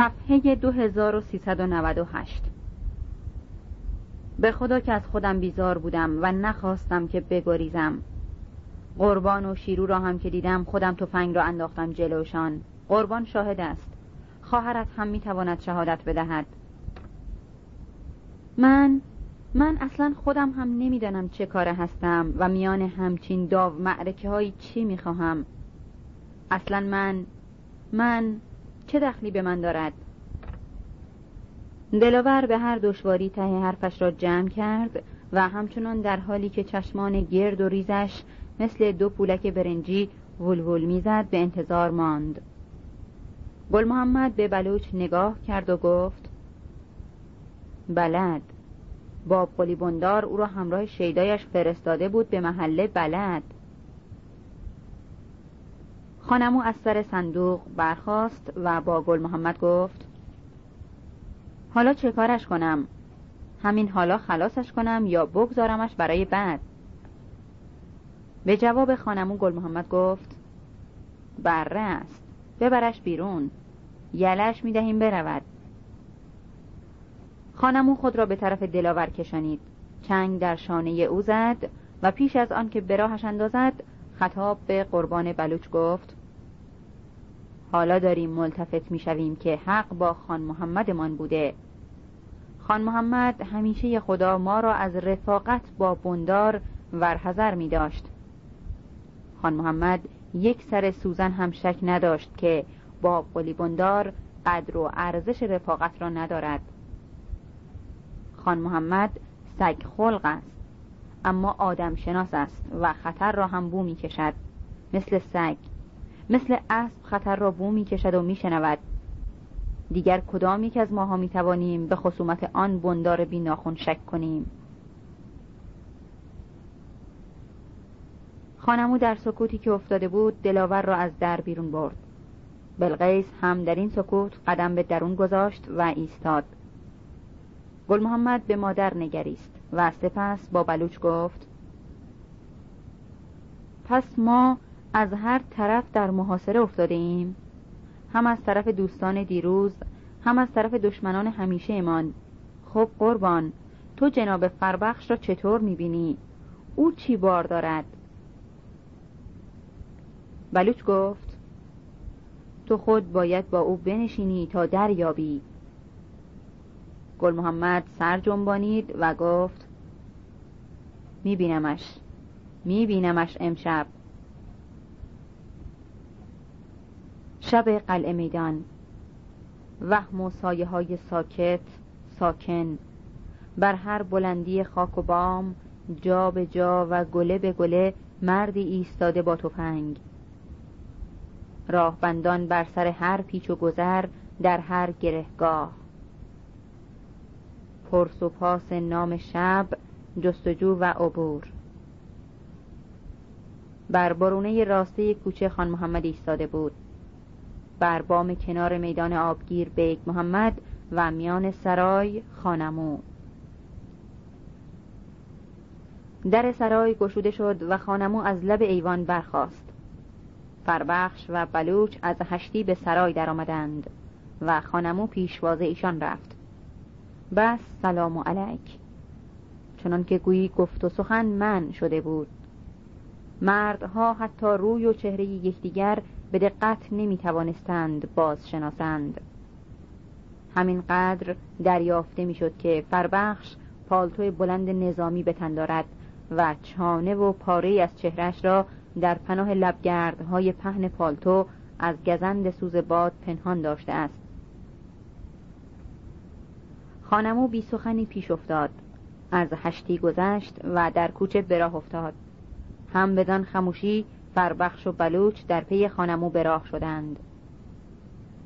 صفحه 2398 به خدا که از خودم بیزار بودم و نخواستم که بگریزم. قربان و شیرو را هم که دیدم خودم تفنگ را انداختم جلوشان. قربان شاهد است. خواهرت هم می‌تواند شهادت بدهد. من من اصلا خودم هم نمی‌دانم چه کاره هستم و میان همچین داو معرکه های چی می‌خواهم. اصلا من من چه دخلی به من دارد؟ دلاور به هر دشواری ته حرفش را جمع کرد و همچنان در حالی که چشمان گرد و ریزش مثل دو پولک برنجی ولول می‌زد به انتظار ماند. گل محمد به بلوچ نگاه کرد و گفت بلد. با بندار او را همراه شیدایش فرستاده بود به محله بلد. خانمو از سر صندوق برخاست و با گل محمد گفت حالا چه کارش کنم؟ همین حالا خلاصش کنم یا بگذارمش برای بعد؟ به جواب خانمو گل محمد گفت بره است ببرش بیرون یلش می‌دهیم برود خانمو خود را به طرف دلاور کشانید چنگ در شانه او زد و پیش از آن که به راهش اندازد خطاب به قربان بلوچ گفت حالا داریم ملتفت می‌شویم که حق با خان محمدمان بوده. خان محمد همیشه خدا ما را از رفاقت با بندار ورحضر می داشت خان محمد یک سر سوزن هم شک نداشت که با قلی بندار قدر و ارزش رفاقت را ندارد. خان محمد سگ خلق است اما آدم شناس است و خطر را هم بو می کشد مثل سگ مثل اسب خطر را بو می کشد و می شنود دیگر کدام یک از ماها می توانیم به خصومت آن بندار بی ناخون شک کنیم؟ خانمو در سکوتی که افتاده بود دلاور را از در بیرون برد. بلغیس هم در این سکوت قدم به درون گذاشت و ایستاد. گل محمد به مادر نگریست و سپس با بلوچ گفت پس ما از هر طرف در محاصره افتاده ایم هم از طرف دوستان دیروز هم از طرف دشمنان همیشه امان خب قربان تو جناب فربخش را چطور می‌بینی؟ او چی بار دارد؟ بلوچ گفت تو خود باید با او بنشینی تا دریابی گل محمد سر جنبانید و گفت میبینمش میبینمش امشب شب قلعه میدان. وهم و سایه های ساکت ساکن. بر هر بلندی خاک و بام جا به جا و گله به گله مردی ایستاده با تفنگ. راهبندان بر سر هر پیچ و گذر در هر گرهگاه. پرس و پاس نام شب جستجو و عبور. بر برونه راسته کوچه خان محمد ایستاده بود. بر بام کنار میدان آبگیر بیگ محمد و میان سرای خانمو. در سرای گشوده شد و خانمو از لب ایوان برخاست. فربخش و بلوچ از هشتی به سرای درآمدند و خانمو پیشواز ایشان رفت. بس سلام و علیک. چنان که گویی گفت و سخن من شده بود. مردها حتی روی و چهره یکدیگر به دقت نمی توانستند باز شناسند همین قدر دریافته می‌شد که فربخش پالتوی بلند نظامی به دارد و چانه و پاره از چهرش را در پناه لبگردهای پهن پالتو از گزند سوز باد پنهان داشته است. خانمو بی سخنی پیش افتاد. از هشتی گذشت و در کوچه براه افتاد. هم بدان خموشی فربخش و بلوچ در پی خانمو به راه شدند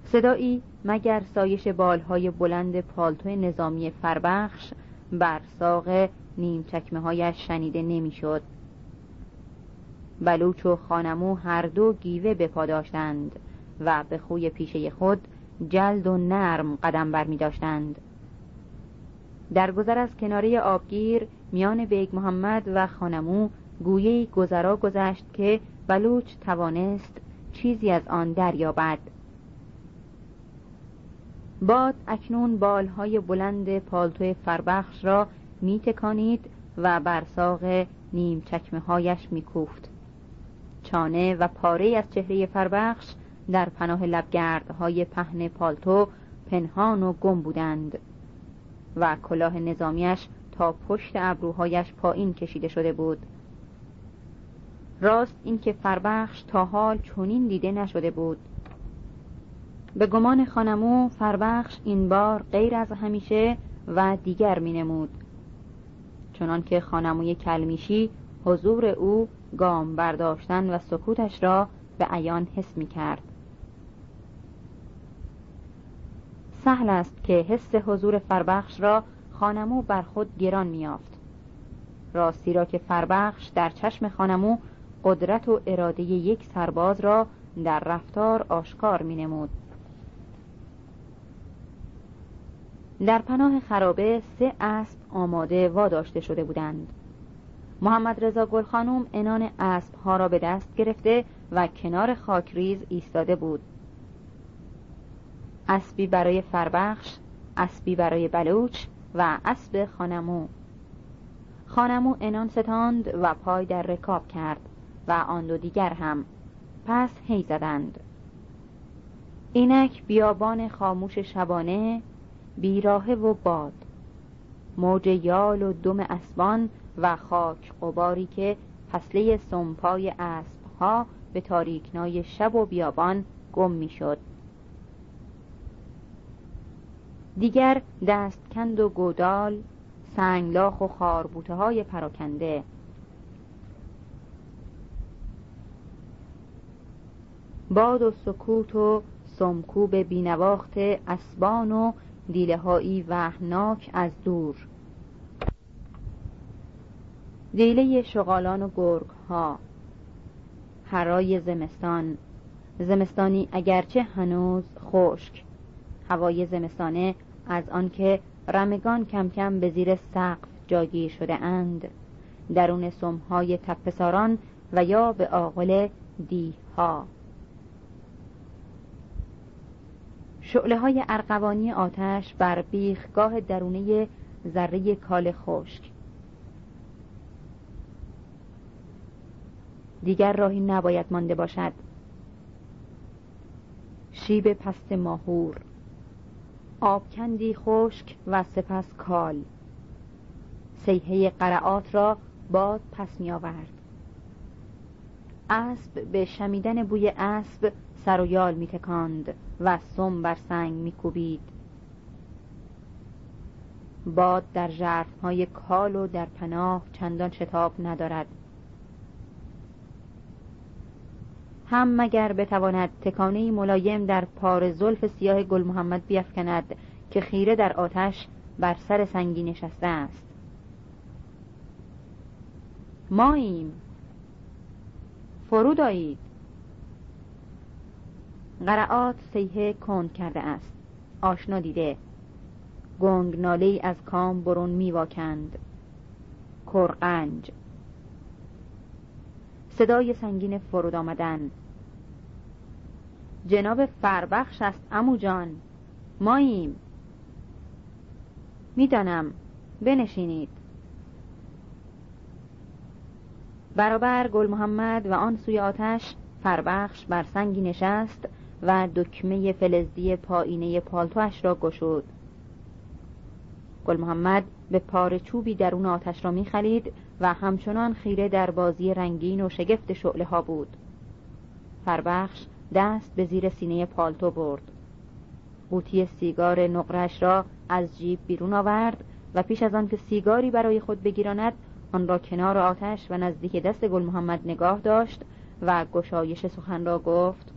صدایی مگر سایش بالهای بلند پالتو نظامی فربخش بر ساق نیم چکمه هایش شنیده نمی‌شد. بلوچ و خانمو هر دو گیوه به پا داشتند و به خوی پیشه خود جلد و نرم قدم بر می داشتند. در گذر از کناره آبگیر میان بیگ محمد و خانمو گویه گذرا گذشت که بلوچ توانست چیزی از آن دریابد باد اکنون بالهای بلند پالتو فربخش را می تکانید و بر ساق نیم چکمه هایش می کوفت. چانه و پاره از چهره فربخش در پناه لبگردهای پهن پالتو پنهان و گم بودند و کلاه نظامیش تا پشت ابروهایش پایین کشیده شده بود راست اینکه فربخش تا حال چنین دیده نشده بود. به گمان خانمو فربخش این بار غیر از همیشه و دیگر می نمود چنان که خانموی کلمیشی حضور او گام برداشتن و سکوتش را به عیان حس می کرد سهل است که حس حضور فربخش را خانمو بر خود گران میافت راستی را که فربخش در چشم خانمو قدرت و اراده یک سرباز را در رفتار آشکار می نمود. در پناه خرابه سه اسب آماده واداشته شده بودند. محمد رضا گل خانم انان اسب ها را به دست گرفته و کنار خاکریز ایستاده بود. اسبی برای فربخش اسبی برای بلوچ و اسب خانمو. خانمو انان ستاند و پای در رکاب کرد. و آن دو دیگر هم. پس هی زدند. اینک بیابان خاموش شبانه بیراهه و باد. موج یال و دم اسبان و خاک قباری که فصله سنپای اسبها به تاریکنای شب و بیابان گم می‌شد. دیگر دستکند و گودال سنگلاخ و خاربوته های پراکنده. باد و سکوت و سمکوب بینواخت اسبان و دیله هایی وحناک از دور. دیله شغالان و گرگ ها هرای زمستان. زمستانی اگرچه هنوز خشک. هوای زمستانه از آنکه رمگان کم کم به زیر سقف جاگیر شده اند. درون سمهای تپساران و یا به آقل ها شعله های ارقوانی آتش بر بیخگاه درونه ذره کال خشک. دیگر راهی نباید مانده باشد. شیب پست ماهور آبکندی خشک و سپس کال. سیحه قرعات را باد پس می آورد اسب به شمیدن بوی اسب سر و یال می تکاند و سم بر سنگ می کوبید باد در های کال و در پناه چندان شتاب ندارد. هم مگر بتواند تکانه ملایم در پار زلف سیاه گل محمد بیفکند که خیره در آتش بر سر سنگی نشسته است؟ ماییم. فرود آیید قرعات سیه کند کرده است. آشنا دیده. گنگ ناله از کام برون میواکند. کرقنج صدای سنگین فرود آمدن. جناب فربخش است امو جان. ماییم. می‌دانم. بنشینید. برابر گل محمد و آن سوی آتش فربخش بر سنگی نشست. و دکمه فلزدی پایینه پالتوش را گشود. گل محمد به پار چوبی درون آتش را میخلید و همچنان خیره در بازی رنگین و شگفت شعله ها بود. فربخش دست به زیر سینه پالتو برد. قوطی سیگار نقرش را از جیب بیرون آورد و پیش از آن که سیگاری برای خود بگیراند آن را کنار آتش و نزدیک دست گل محمد نگاه داشت و گشایش سخن را گفت.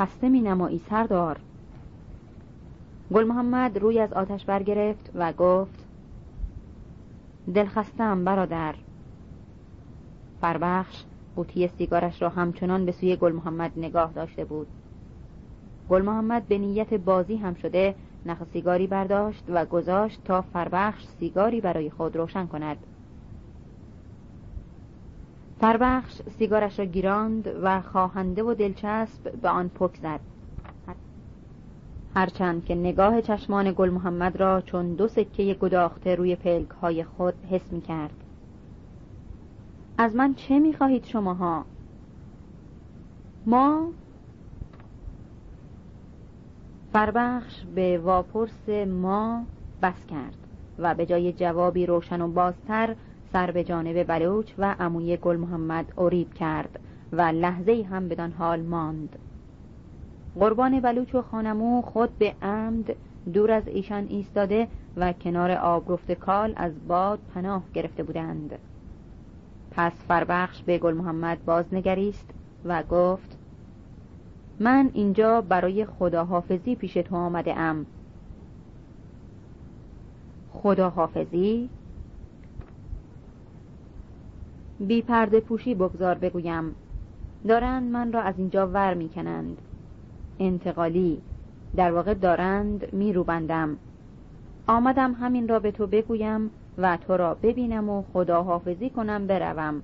خسته می نمایی سردار گل محمد روی از آتش برگرفت و گفت دل خستم برادر. فربخش قوطی سیگارش را همچنان به سوی گل محمد نگاه داشته بود. گل محمد به نیت بازی هم شده نخ سیگاری برداشت و گذاشت تا فربخش سیگاری برای خود روشن کند. فربخش سیگارش را گیراند و خواهنده و دلچسب به آن پک زد هرچند که نگاه چشمان گل محمد را چون دو سکه گداخته روی پلک های خود حس می کرد از من چه می خواهید شماها؟ ما فربخش به واپرس ما بس کرد و به جای جوابی روشن و بازتر سر به جانب بلوچ و عموی گل محمد اوریب کرد و لحظه هم بدان حال ماند. قربان بلوچ و خانمو خود به عمد دور از ایشان ایستاده و کنار آبرفت کال از باد پناه گرفته بودند. پس فربخش به گل محمد بازنگریست و گفت من اینجا برای خداحافظی پیش تو آمده ام. خداحافظی؟ بی پرده پوشی بگذار بگویم. دارند من را از اینجا ور می‌کنند. انتقالی. در واقع دارند میروبندم. آمدم همین را به تو بگویم و تو را ببینم و خداحافظی کنم بروم.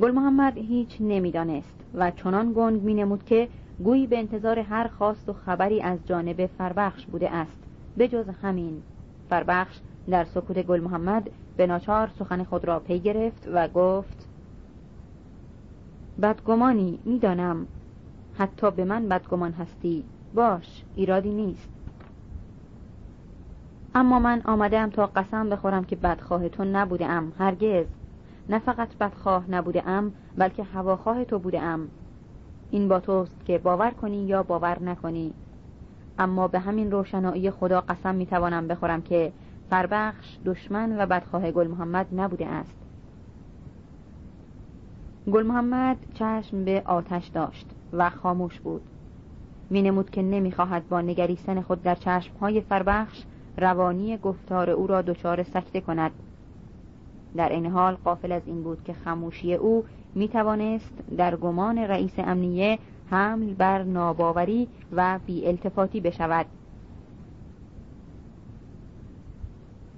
گل محمد هیچ نمی‌دانست و چنان گنگ می نمود که گویی به انتظار هر خواست و خبری از جانب فربخش بوده است. به همین. فربخش در سکوت گل محمد به ناچار سخن خود را پی گرفت و گفت بدگمانی می‌دانم. حتی به من بدگمان هستی باش ایرادی نیست. اما من آمدم تا قسم بخورم که بدخواه تو نبوده ام هرگز. نه فقط بدخواه نبوده ام بلکه هواخواه تو بوده ام این با توست که باور کنی یا باور نکنی. اما به همین روشنایی خدا قسم می‌توانم بخورم که فربخش دشمن و بدخواه گل محمد نبوده است. گل محمد چشم به آتش داشت و خاموش بود. می نمود که نمی‌خواهد با نگریستن خود در چشمهای فربخش روانی گفتار او را دچار سکته کند. در این حال قافل از این بود که خموشی او می توانست در گمان رئیس امنیه حمل بر ناباوری و بی التفاتی بشود.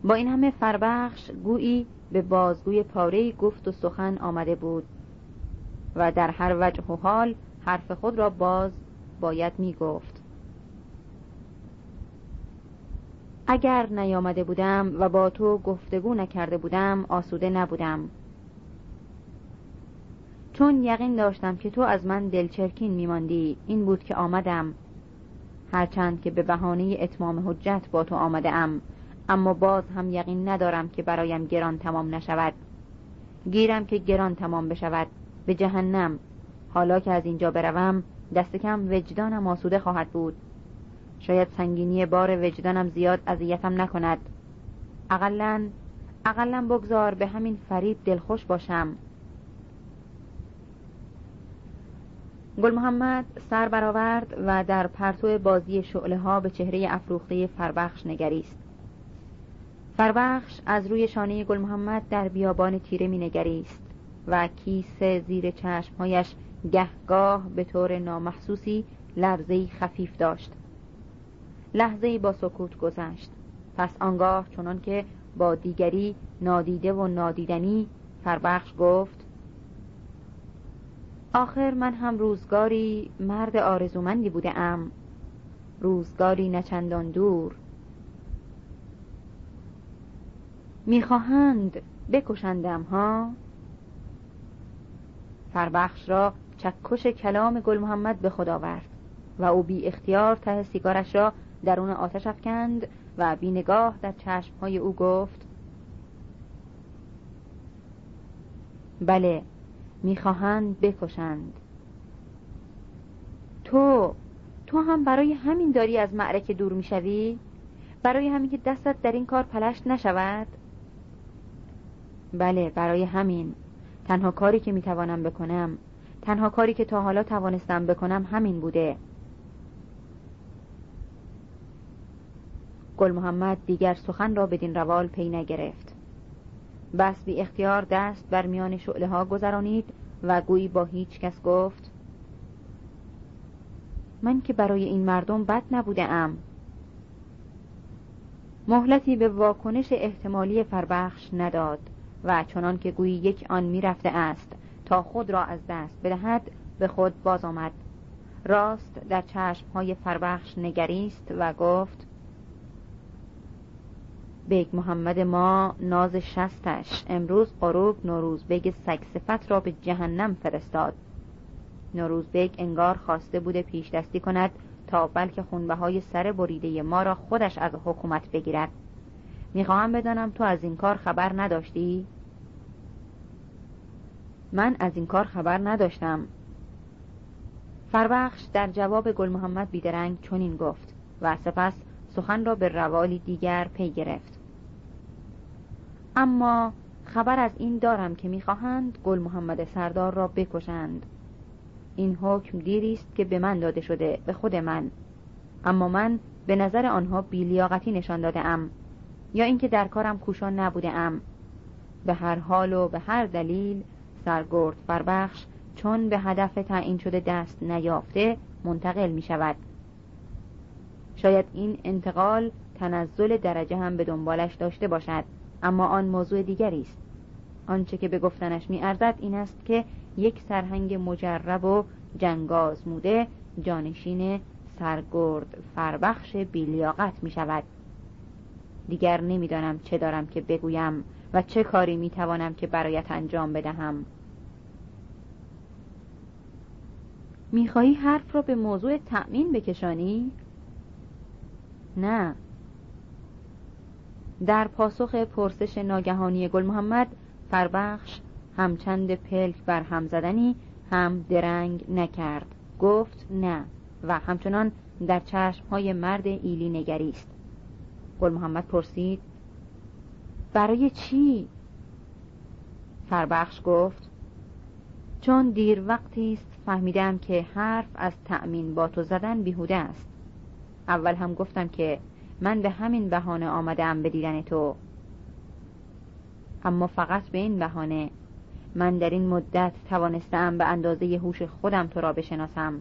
با این همه فربخش گویی به بازگوی پاره گفت و سخن آمده بود و در هر وجه و حال حرف خود را باز باید می گفت. اگر نیامده بودم و با تو گفتگو نکرده بودم آسوده نبودم. چون یقین داشتم که تو از من دلچرکین میماندی این بود که آمدم. هرچند که به بهانه اتمام حجت با تو آمده ام. اما باز هم یقین ندارم که برایم گران تمام نشود. گیرم که گران تمام بشود. به جهنم. حالا که از اینجا بروم دست کم وجدانم آسوده خواهد بود. شاید سنگینی بار وجدانم زیاد اذیتم نکند. اقلا اقلا بگذار به همین فریب دلخوش باشم. گل محمد سر برآورد و در پرتو بازی شعله ها به چهره افروخته فربخش نگریست. فربخش از روی شانه گل محمد در بیابان تیره می نگریست و کیس زیر چشمهایش گهگاه به طور نامحسوسی لرزهی خفیف داشت. لحظه با سکوت گذشت. پس آنگاه چنان که با دیگری نادیده و نادیدنی فربخش گفت آخر من هم روزگاری مرد آرزومندی بوده ام روزگاری نچندان دور می‌خواهند بکشندم ها فربخش را چکش کلام گل محمد به خدا آورد و او بی اختیار ته سیگارش را درون آتش افکند و بی نگاه در چشمهای او گفت بله می‌خواهند بکشند تو تو هم برای همین داری از معرکه دور می‌شوی؟ برای همین که دستت در این کار پلشت نشود؟ بله برای همین. تنها کاری که می‌توانم بکنم تنها کاری که تا حالا توانستم بکنم همین بوده. گل محمد دیگر سخن را بدین روال پی نگرفت. بس بی اختیار دست بر میان شعله ها گذرانید و گویی با هیچ کس گفت من که برای این مردم بد نبوده ام مهلتی به واکنش احتمالی فربخش نداد. و چنان که گویی یک آن می‌رفته است تا خود را از دست بدهد به خود باز آمد. راست در های فربخش نگریست و گفت بیگ محمد ما ناز شستش. امروز غروب نوروز بیگ سگ صفت را به جهنم فرستاد. نوروز بیگ انگار خواسته بوده پیش دستی کند تا بلکه خونبهای سر بریده ما را خودش از حکومت بگیرد. می‌خواهم بدانم تو از این کار خبر نداشتی؟ من از این کار خبر نداشتم. فربخش در جواب گل محمد بیدرنگ چنین گفت و سپس سخن را به روالی دیگر پی گرفت. اما خبر از این دارم که می‌خواهند گل محمد سردار را بکشند. این حکم دیری است که به من داده شده به خود من. اما من به نظر آنها بیلیاقتی نشان داده ام یا اینکه در کارم کوشان نبوده ام. به هر حال و به هر دلیل سرگرد فربخش چون به هدف تعیین شده دست نیافته منتقل می شود. شاید این انتقال تنزل درجه هم به دنبالش داشته باشد اما آن موضوع دیگری است. آنچه که به گفتنش می ارزد این است که یک سرهنگ مجرب و جنگاز موده جانشین سرگرد فربخش بیلیاقت می شود. دیگر نمی‌دانم چه دارم که بگویم و چه کاری می توانم که برایت انجام بدهم. می‌خواهی حرف را به موضوع تأمین بکشانی؟ نه. در پاسخ پرسش ناگهانی گل محمد فربخش همچند پلک بر هم زدنی هم درنگ نکرد. گفت نه و همچنان در چشم های مرد ایلی نگریست گل محمد پرسید برای چی؟ فربخش گفت چون دیر وقتی است فهمیدم که حرف از تأمین با تو زدن بیهوده است. اول هم گفتم که من به همین بهانه آمدم به دیدن تو. اما فقط به این بهانه من در این مدت توانستم به اندازه هوش خودم تو را بشناسم.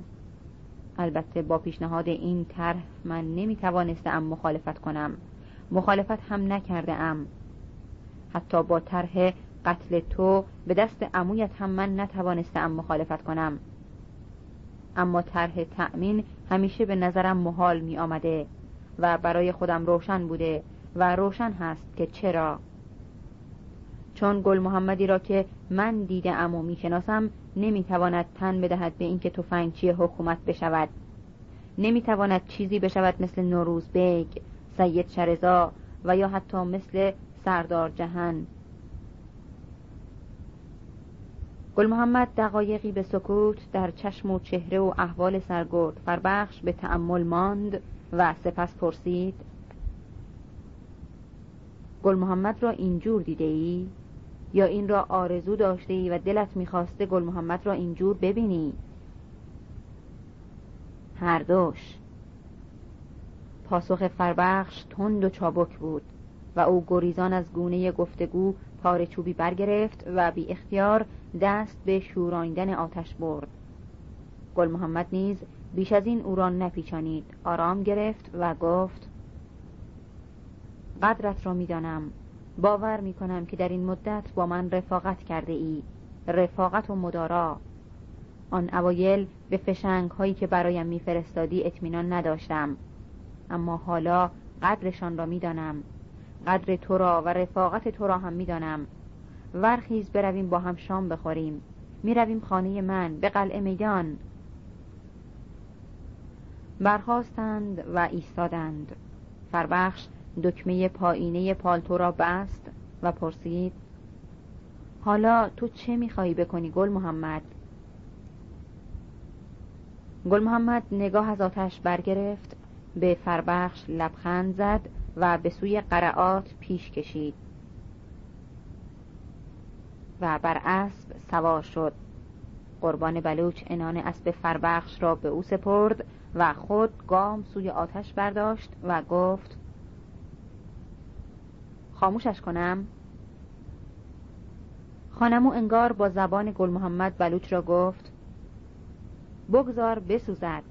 البته با پیشنهاد این طرح من نمی توانستم مخالفت کنم. مخالفت هم نکرده ام. حتی با طرح قتل تو به دست عمویت هم من نتوانستم مخالفت کنم. اما طرح تأمین همیشه به نظرم محال می آمده و برای خودم روشن بوده و روشن هست که چرا. چون گل محمدی را که من دیده ام و می‌شناسم نمی‌تواند تن بدهد به اینکه تفنگچی حکومت بشود. نمی‌تواند چیزی بشود مثل نوروز بیگ. سید شرضا و یا حتی مثل سردار جهان گل محمد دقایقی به سکوت در چشم و چهره و احوال سرگرد فربخش به تأمل ماند و سپس پرسید گل محمد را اینجور دیده ای؟ یا این را آرزو داشته ای و دلت می‌خواسته گل محمد را اینجور ببینی؟ هر دوش پاسخ فربخش تند و چابک بود و او گریزان از گونه گفتگو پاره چوبی برگرفت و بی اختیار دست به شورانیدن آتش برد. گل محمد نیز بیش از این او را نپیچانید. آرام گرفت و گفت قدرت را می‌دانم. باور می کنم که در این مدت با من رفاقت کرده ای. رفاقت و مدارا. آن اوایل به فشنگ هایی که برایم میفرستادی اطمینان نداشتم. اما حالا قدرشان را می‌دانم. قدر تو را و رفاقت تو را هم می‌دانم. ورخیز برویم با هم شام بخوریم. می‌رویم خانه من به قلعه میدان. برخواستند و ایستادند. فربخش دکمه پایینه پالتو را بست و پرسید حالا تو چه می‌خواهی بکنی گل محمد؟ گل محمد نگاه از آتش برگرفت به فربخش لبخند زد و به سوی قرعات پیش کشید. و بر اسب سوار شد. قربان بلوچ انان اسب فربخش را به او سپرد و خود گام سوی آتش برداشت و گفت خاموشش کنم؟ خانمو انگار با زبان گل محمد بلوچ را گفت بگذار بسوزد.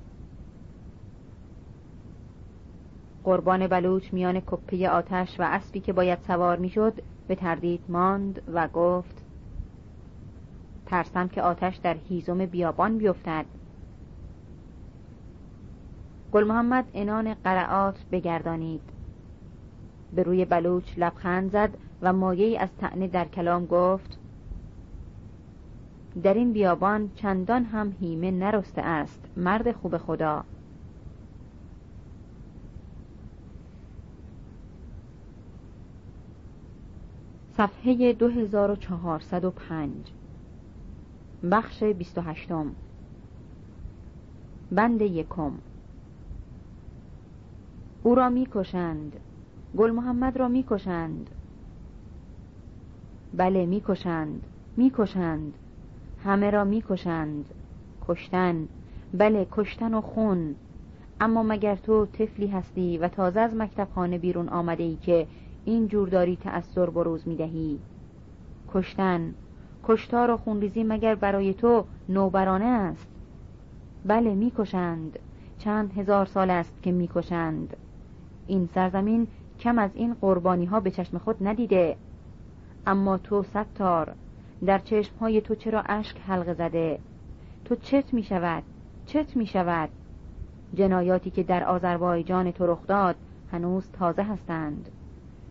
قربان بلوچ میان کپه آتش و اسبی که باید سوار می‌شد به تردید ماند و گفت ترسم که آتش در هیزم بیابان بیفتد. گل محمد انان قرعات بگردانید. به روی بلوچ لبخند زد و مایه از تعنی در کلام گفت در این بیابان چندان هم هیمه نرسته است. مرد خوب خدا. صفحه 2405 بخش 28 بند یکم. او را می‌کشند. گل محمد را می‌کشند. بله می‌کشند. می‌کشند. همه را می‌کشند. کشتن. بله کشتن و خون. اما مگر تو طفلی هستی و تازه از مکتب خانه بیرون آمده ای که این جور داری تأثیر بروز می‌دهی. کشتن کشتار و خونریزی مگر برای تو نوبرانه است؟ بله می‌کشند. چند هزار سال است که می‌کشند. این سرزمین کم از این قربانی ها به چشم خود ندیده. اما تو ستار در چشم های تو چرا اشک حلقه زده؟ تو چت می شود چت می شود جنایاتی که در آذربایجان تو رخ داد هنوز تازه هستند.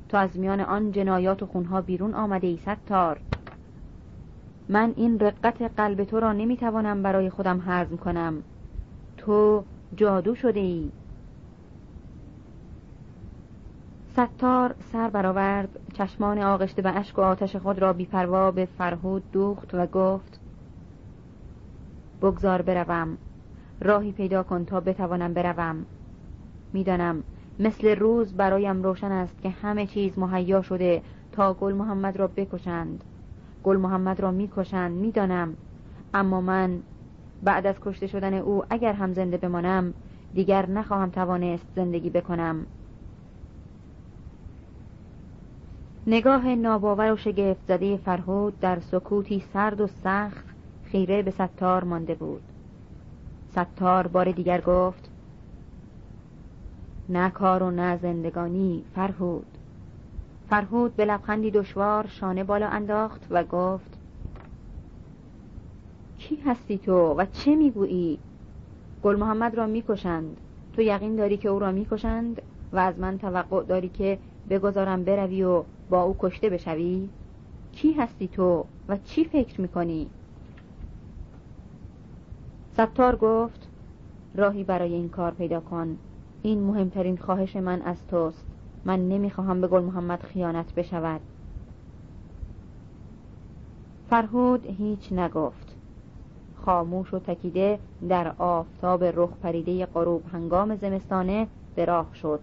تو از میان آن جنایات و خونها بیرون آمده ای ستار. من این رقت قلب تو را نمی‌توانم برای خودم حزم کنم. تو جادو شده ای. ستار سر برآورد چشمان آغشته به اشک و آتش خود را بیپروا به فرهود دوخت و گفت بگذار بروم. راهی پیدا کن تا بتوانم بروم. می‌دانم مثل روز برایم روشن است که همه چیز مهیا شده تا گل محمد را بکشند. گل محمد را می‌کشند می‌دانم. اما من بعد از کشته شدن او اگر هم زنده بمانم دیگر نخواهم توانست زندگی بکنم. نگاه ناباور و شگفت زده فرهود در سکوتی سرد و سخت خیره به ستار مانده بود. ستار بار دیگر گفت نه کار و نه زندگانی فرهود. فرهود به لبخندی دشوار شانه بالا انداخت و گفت کی هستی تو و چه می‌گویی؟ گل محمد را می‌کشند. تو یقین داری که او را می‌کشند و از من توقع داری که بگذارم بروی و با او کشته بشوی؟ کی هستی تو و چی فکر می‌کنی؟ ستار گفت راهی برای این کار پیدا کن. این مهمترین خواهش من از توست. من نمی‌خواهم به گل محمد خیانت بشود. فرهود هیچ نگفت. خاموش و تکیده در آفتاب رخ پریده غروب هنگام زمستانه به راه شد.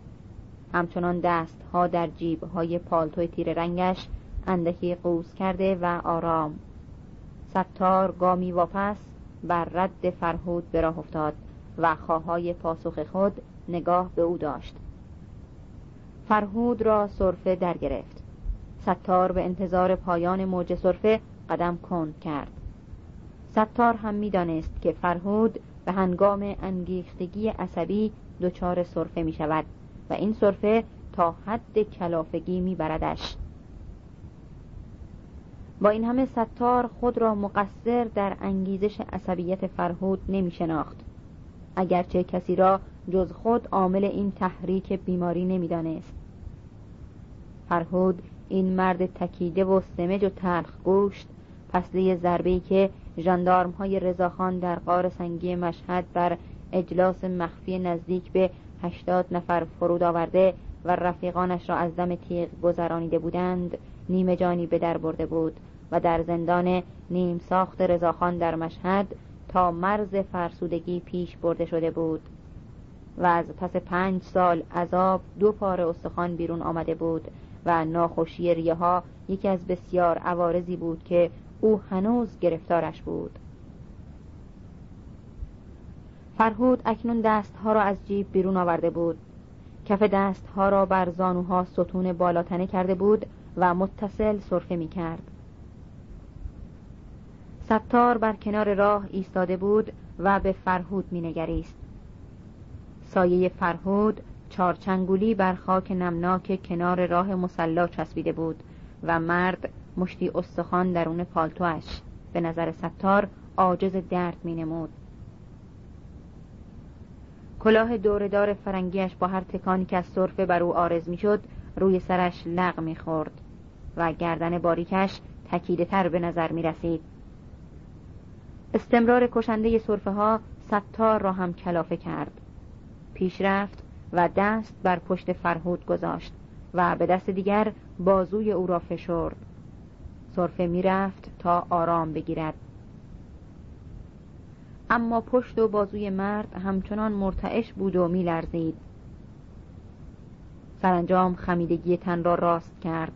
همچنان دست ها در جیب های پالتوی تیر رنگش اندکی قوز کرده و آرام. ستار گامی واپس بر رد فرهود به راه افتاد و خواهای پاسخ خود نگاه به او داشت. فرهود را صرفه در گرفت ستار به انتظار پایان موج صرفه قدم کند کرد. ستار هم می‌دانست که فرهود به هنگام انگیختگی عصبی دچار صرفه می شود و این صرفه تا حد کلافگی میبردش. با این همه ستار خود را مقصر در انگیزش عصبیت فرهود نمی شناخت اگرچه کسی را جز خود عامل این تحریک بیماری نمی‌دانست. فرهود این مرد تکیده و سمج و تلخ گوشت پسله ضربه‌ای که ژاندارم های رضاخان در قار سنگی مشهد بر اجلاس مخفی نزدیک به هشتاد نفر فرود آورده و رفیقانش را از دم تیغ گذرانیده بودند نیمه جانی به در برده بود و در زندان نیم ساخت رضاخان در مشهد تا مرز فرسودگی پیش برده شده بود. و از پس پنج سال عذاب دو پار استخوان بیرون آمده بود و ناخوشی ریه ها یکی از بسیار عوارضی بود که او هنوز گرفتارش بود. فرهود اکنون دستها را از جیب بیرون آورده بود. کف دستها را بر زانوها ستون بالاتنه کرده بود و متصل صرفه می کرد ستار بر کنار راه ایستاده بود و به فرهود می نگریست. سایه فرهود چارچنگولی بر خاک نمناک کنار راه مسلا چسبیده بود و مرد مشتی استخوان درون پالتوش. به نظر ستار عاجز درد می نمود کلاه دوردار فرنگیش با هر تکانی که از صرفه بر او آرز می‌شد روی سرش لغ می‌خورد و گردن باریکش تکیده تر به نظر می رسید. استمرار کشنده صرفه ها ستار را هم کلافه کرد. پیش رفت و دست بر پشت فرهود گذاشت و به دست دیگر بازوی او را فشرد. صرفه می رفت تا آرام بگیرد. اما پشت و بازوی مرد همچنان مرتعش بود و می لرزید سرانجام خمیدگی تن را راست کرد.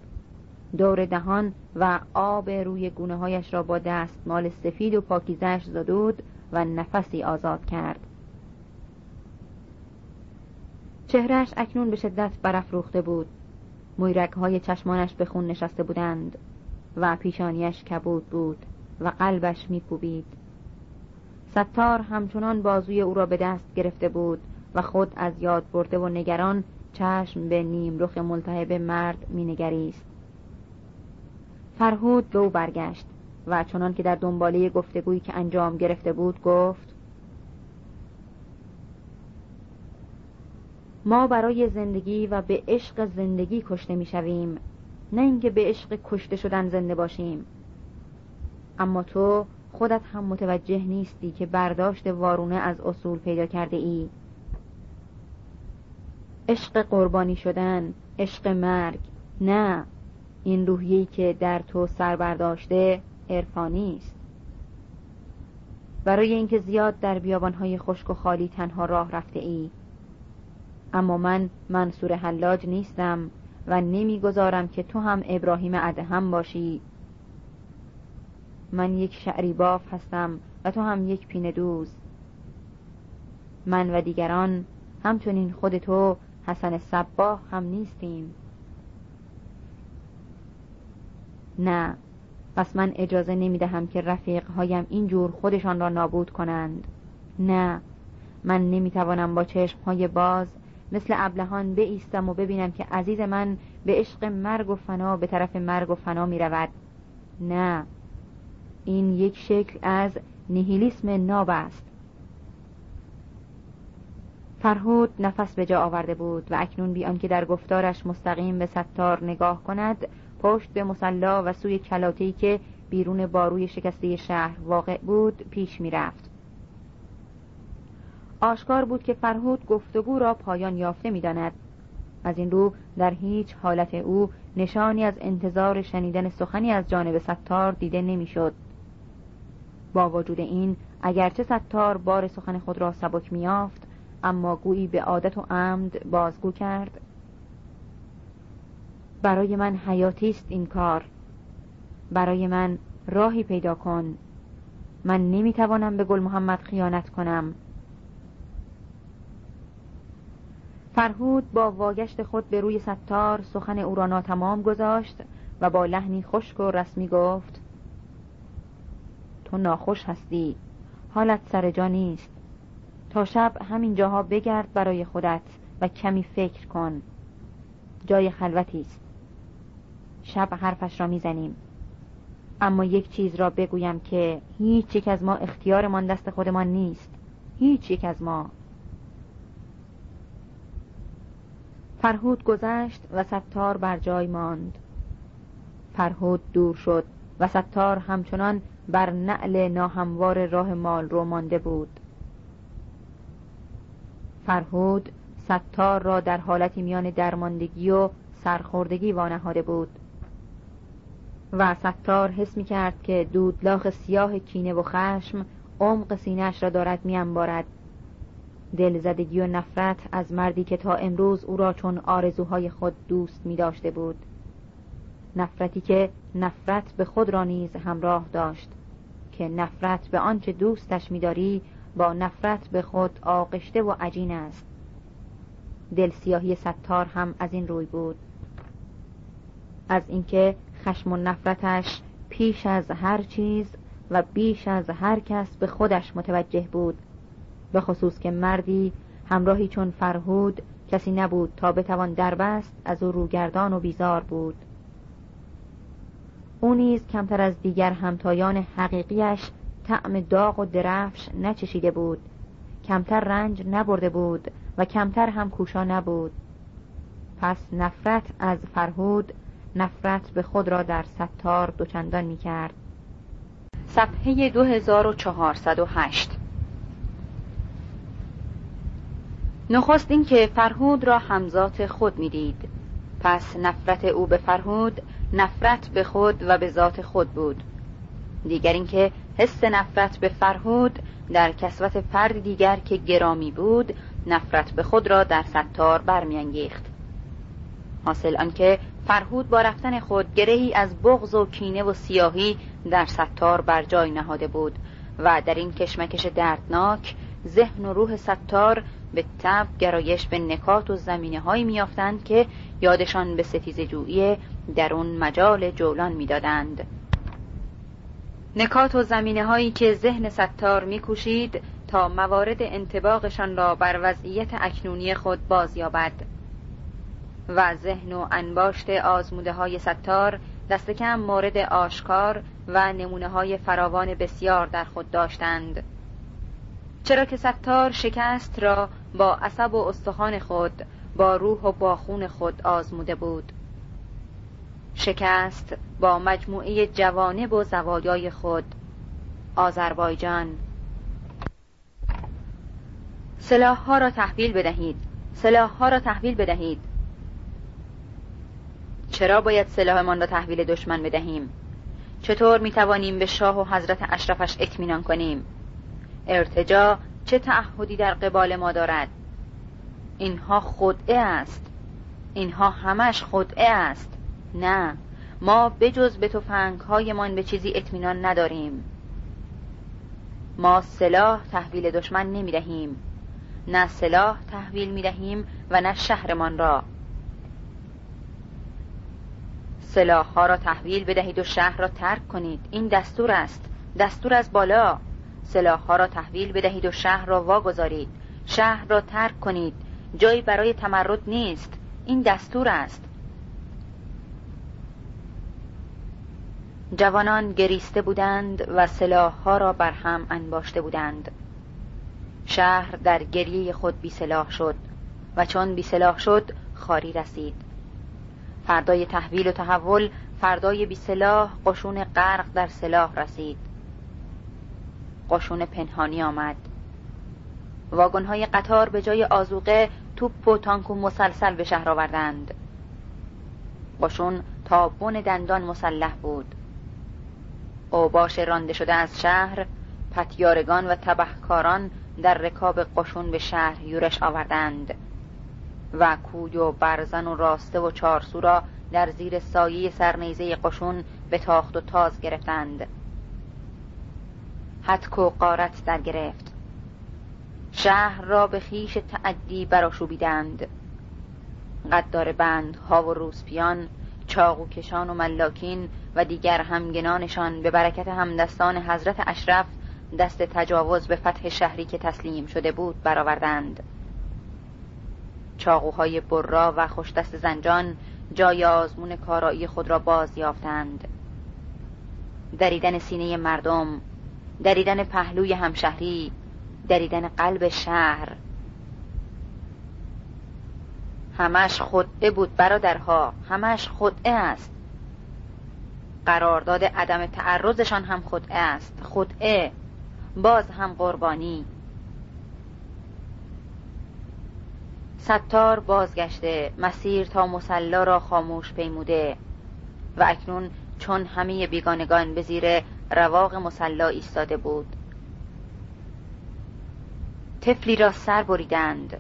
دور دهان و آب روی گونه هایش را با دستمال سفید و پاکیزش زدود و نفسی آزاد کرد. چهرش اکنون به شدت برافروخته بود. مویرک های چشمانش به خون نشسته بودند و پیشانیش کبود بود و قلبش میکوبید. ستار همچنان بازوی او را به دست گرفته بود و خود از یاد برده و نگران چشم به نیم رخ ملتهب مرد مینگریست. فرهود به او برگشت و چنان که در دنباله گفتگویی که انجام گرفته بود گفت ما برای زندگی و به عشق زندگی کشته می‌شویم نه اینکه به عشق کشته شدن زنده باشیم. اما تو خودت هم متوجه نیستی که برداشت وارونه از اصول پیدا کرده ای. عشق قربانی شدن عشق مرگ. نه این روحیه‌ای که در تو سر برداشته عرفانی است برای اینکه زیاد در بیابانهای خشک و خالی تنها راه رفته ای. اما من منصور حلاج نیستم و نمی‌گذارم که تو هم ابراهیم ادهم باشی. من یک شعری باف هستم و تو هم یک پینه دوز. من و دیگران همچنین خود تو حسن صباه هم نیستیم. نه پس من اجازه نمی دهم که رفیق هایم اینجور خودشان را نابود کنند. نه من نمی توانم با چشم های باز مثل ابلهان بایستم و ببینم که عزیز من به عشق مرگ و فنا به طرف مرگ و فنا می رود نه این یک شکل از نیهیلیسم ناب است فرهود نفس به جا آورده بود و اکنون بی آنکه در گفتارش مستقیم به ستار نگاه کند پشت به مسلا و سوی کلاتی که بیرون باروی شکسته شهر واقع بود پیش می رفت. آشکار بود که فرهود گفتگو را پایان یافته می داند. از این رو در هیچ حالت او نشانی از انتظار شنیدن سخنی از جانب ستار دیده نمی‌شد. با وجود این اگرچه ستار بار سخن خود را سبک میافت اما گویی به عادت و عمد بازگو کرد برای من حیاتی است این کار برای من راهی پیدا کن من نمی‌توانم به گل محمد خیانت کنم فرهود با واگشت خود به روی ستار سخن او را ناتمام گذاشت و با لحنی خشک و رسمی گفت تو ناخوش هستی حالت سر جا نیست. تا شب همین جاها بگرد برای خودت و کمی فکر کن. جای خلوتی است. شب حرفش را می‌زنیم. اما یک چیز را بگویم که هیچ یک از ما اختیارمان دست خودمان نیست. هیچ یک از ما. فرهود گذشت و ستار بر جای ماند. فرهود دور شد و ستار همچنان بر نعل ناهموار راه مال رو مانده بود. فرهود ستار را در حالتی میان درماندگی و سرخوردگی وانهاده بود و ستار حس می کرد که دودلاخ سیاه کینه و خشم عمق سینهش را دارد میانبارد. دلزدگی و نفرت از مردی که تا امروز او را چون آرزوهای خود دوست می داشته بود. نفرتی که نفرت به خود را نیز همراه داشت. که نفرت به آنچه دوستش میداری با نفرت به خود آغشته و عجین است. دل سیاهی ستار هم از این روی بود. از اینکه خشم و نفرتش پیش از هر چیز و بیش از هر کس به خودش متوجه بود. به خصوص که مردی همراهی چون فرهود کسی نبود تا بتوان دربست از او روگردان و بیزار بود. او نیز کمتر از دیگر همتایان حقیقیش طعم داغ و درفش نچشیده بود. کمتر رنج نبرده بود و کمتر هم کوشا نبود. پس نفرت از فرهود نفرت به خود را در ستار دوچندان می کرد صفحه 2408 نخست این که فرهود را همزات خود می‌دید. پس نفرت او به فرهود نفرت به خود و به ذات خود بود. دیگر اینکه حس نفرت به فرهود در کسوت فرد دیگر که گرامی بود نفرت به خود را در ستار برمیانگیخت. حاصل آنکه فرهود با رفتن خود گرهی از بغض و کینه و سیاهی در ستار بر جای نهاده بود و در این کشمکش دردناک ذهن و روح ستار به تب گرایش به نکات و زمینه هایی میافتند که یادشان به ستیز جویی در اون مجال جولان می‌دادند. نکات و زمینه هایی که ذهن ستار میکوشید تا موارد انتباقشان را بر وضعیت اکنونی خود بازیابد. و ذهن و انباشت آزموده های ستار دست کم مورد آشکار و نمونه های فراوان بسیار در خود داشتند. چرا که ستار شکست را با عصب و استخوان خود با روح و با خون خود آزموده بود. شکست با مجموعه جوانب و زوایای خود. آذربایجان سلاح ها را تحویل بدهید. سلاح ها را تحویل بدهید. چرا باید سلاحمان را تحویل دشمن بدهیم؟ چطور می توانیم به شاه و حضرت اشرفش اطمینان کنیم؟ ارتجا چه تعهدی در قبال ما دارد؟ اینها خدعه است. اینها همش خدعه است. نه ما بجز به توفنگ هایمان به چیزی اطمینان نداریم. ما سلاح تحویل دشمن نمی دهیم نه سلاح تحویل می دهیم و نه شهرمان را. سلاح ها را تحویل بدهید و شهر را ترک کنید. این دستور است. دستور از بالا. سلاح ها را تحویل بدهید و شهر را واگذارید. شهر را ترک کنید. جایی برای تمرد نیست. این دستور است. جوانان گریسته بودند و سلاح ها را بر هم انباشته بودند. شهر در گریه خود بی سلاح شد و چون بی سلاح شد خاری رسید. فردای تحویل و تحول فردای بی سلاح قشون غرق در سلاح رسید. قشون پنهانی آمد. های قطار به جای آزوقه توپ و تانک و مسلسل به شهر آوردند. قشون تا بن دندان مسلح بود. اوباش رانده شده از شهر پتیارگان و تبهکاران در رکاب قشون به شهر یورش آوردند و کوی و برزن و راسته و چارسو را در زیر سایه سرنیزه قشون به تاخت و تاز گرفتند. حتک و قارت در گرفت. شهر را به خیش تعدی براشوبیدند قدار بند ها و روسپیان چاقو کشان و ملاکین و دیگر همگنانشان به برکت همدستان حضرت اشرف دست تجاوز به فتح شهری که تسلیم شده بود برآوردند. چاقوهای برا و خوشدست زنجان جای آزمون کارایی خود را باز یافتند. دریدن سینه مردم دریدن پهلوی همشهری دریدن قلب شهر. همش خدعه بود برادرها همش خدعه است. قرارداد عدم تعرضشان هم خدعه است. خدعه باز هم قربانی. ستار بازگشته مسیر تا مسلا را خاموش پیموده و اکنون چون همه بیگانگان به زیر رواق مسلا ایستاده بود. طفلی را سر بریدند.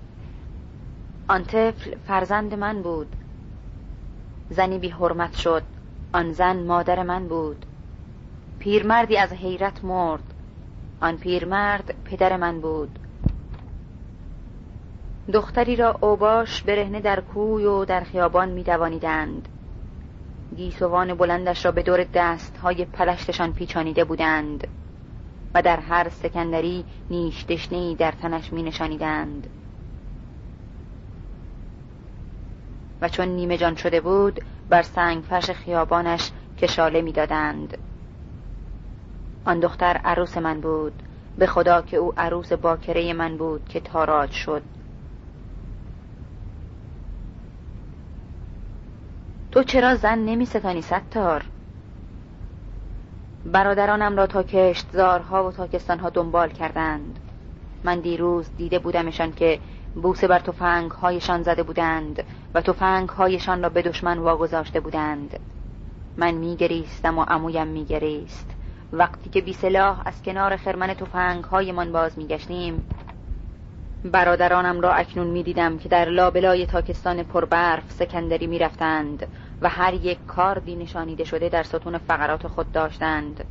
آن طفل فرزند من بود. زنی بی حرمت شد. آن زن مادر من بود. پیرمردی از حیرت مرد. آن پیرمرد پدر من بود. دختری را اوباش برهنه در کوی و در خیابان میدوانیدند. گیسوان بلندش را به دور دست های پلشتشان پیچانیده بودند و در هر سکندری نیش دشنهی در تنش می نشانیدند و چون نیمه جان شده بود بر سنگ فرش خیابانش کشاله می‌دادند. آن دختر عروس من بود به خدا که او عروس باکره من بود که تاراج شد. تو چرا زن نمی ستانی ستار؟ برادرانم را تا کشتزارها و تاکستانها دنبال کردند. من دیروز دیده بودمشان که بوسه بر تفنگ هایشان زده بودند و تفنگ هایشان را به دشمن واگذاشته بودند. من میگریستم و عمویم میگریست. وقتی که بی سلاح از کنار خرمن تفنگ هایمان باز میگشتیم برادرانم را اکنون می‌دیدم که در لابلای تاکستان پربرف سکندری می‌رفتند و هر یک کاردی نشانیده شده در ستون فقرات خود داشتند.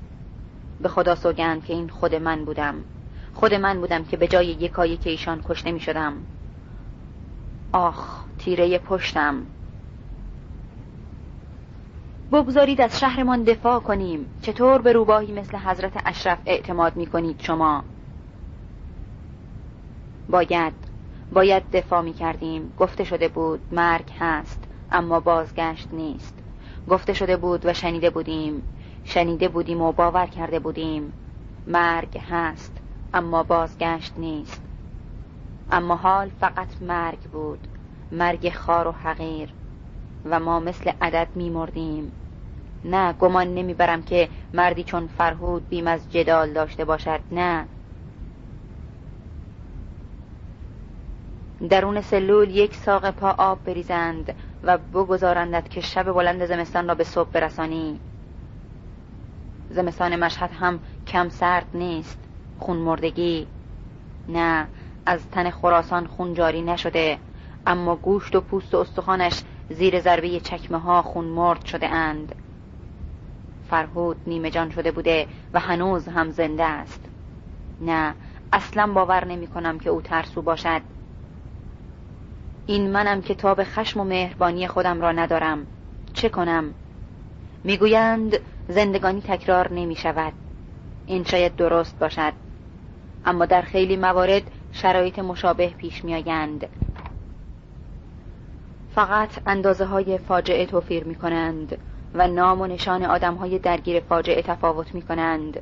به خدا سوگند که این خود من بودم. خود من بودم که به جای یکایی که ایشان کشته می شدم آخ تیره پشتم. بگذارید از شهرمان دفاع کنیم. چطور به روباهی مثل حضرت اشرف اعتماد می کنید شما؟ باید باید دفاع می کردیم گفته شده بود مرگ هست اما بازگشت نیست. گفته شده بود و شنیده بودیم. شنیده بودیم و باور کرده بودیم. مرگ هست اما بازگشت نیست. اما حال فقط مرگ بود. مرگ خار و حقیر. و ما مثل عدد میمردیم. نه گمان نمی‌برم که مردی چون فرهود بیم از جدال داشته باشد. نه. درون سلول یک ساق پا آب بریزند و بگذارندت که شب بلند زمستان را به صبح برسانی. زمستان مشهد هم کم سرد نیست خون مردگی. نه از تن خراسان خون جاری نشده اما گوشت و پوست و استخوانش زیر ضربه چکمه ها خون مرد شده اند. فرهود نیمه جان شده بوده و هنوز هم زنده است. نه اصلا باور نمی کنم که او ترسو باشد. این منم که تاب خشم و مهربانی خودم را ندارم. چه کنم؟ می‌گویند زندگانی تکرار نمی شود این شاید درست باشد. اما در خیلی موارد شرایط مشابه پیش می آیند. فقط اندازه های فاجعه توفیر می کنند و نام و نشان آدم های درگیر فاجعه تفاوت می کنند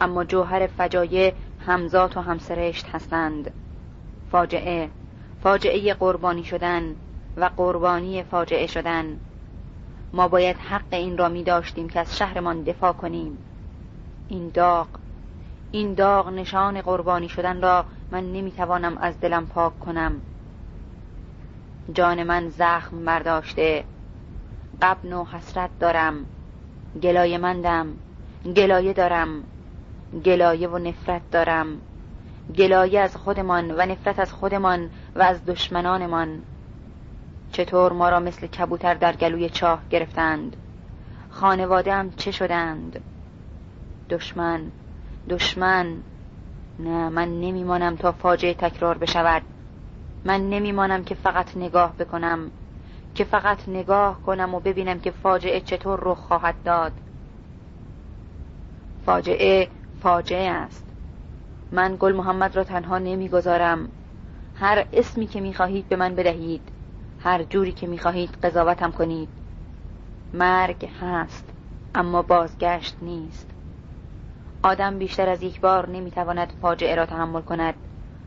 اما جوهر فجایع همزات و همسرشت هستند. فاجعه فاجعه قربانی شدن و قربانی فاجعه شدن. ما باید حق این را می داشتیم که از شهرمان دفاع کنیم. این داغ این داغ نشان قربانی شدن را من نمی‌توانم از دلم پاک کنم. جان من زخم برداشته. قبن و حسرت دارم. گلایه مندم. گلایه دارم. گلایه و نفرت دارم. گلایه از خودمان و نفرت از خودمان و از دشمنانمان چطور ما را مثل کبوتر در گلوی چاه گرفتند؟ خانواده چه شدند؟ دشمن دشمن! نه من نمیمانم تا فاجعه تکرار بشود. من نمیمانم که فقط نگاه بکنم که فقط نگاه کنم و ببینم که فاجعه چطور رخ خواهد داد. فاجعه فاجعه است. من گل محمد را تنها نمی‌گذارم. هر اسمی که می‌خواهید به من بدهید هر جوری که می‌خواهید قضاوتم کنید. مرگ هست اما بازگشت نیست. آدم بیشتر از یک بار نمی‌تواند فاجعه را تحمل کند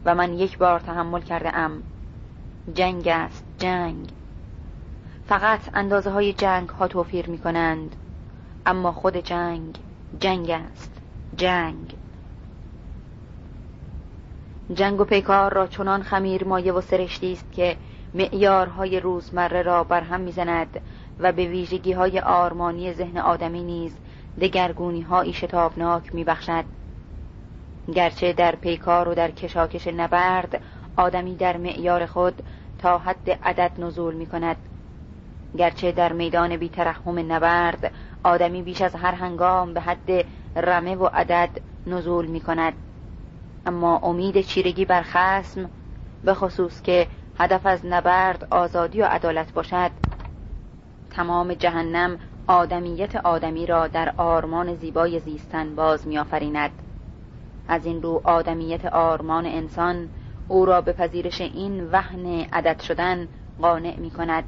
و من یک بار تحمل کرده ام. جنگ است جنگ. فقط اندازه های جنگ ها توفیر می کنند اما خود جنگ جنگ است جنگ. جنگ و پیکار را چنان خمیر مایه و سرشتی است که معیارهای روزمره را برهم می‌زند و به ویژگی های آرمانی ذهن آدمی نیز دگرگونی هایی شتابناک می بخشد. گرچه در پیکار و در کشاکش نبرد آدمی در معیار خود تا حد عدد نزول می کند گرچه در میدان بیترحم نبرد آدمی بیش از هر هنگام به حد رمه و عدد نزول می کند اما امید چیرگی بر خسم به خصوص که هدف از نبرد آزادی و عدالت باشد. تمام جهنم آدمیت آدمی را در آرمان زیبای زیستن باز میآفریند. از این رو آدمیت آرمان انسان او را به پذیرش این وهن عدد شدن قانع می کند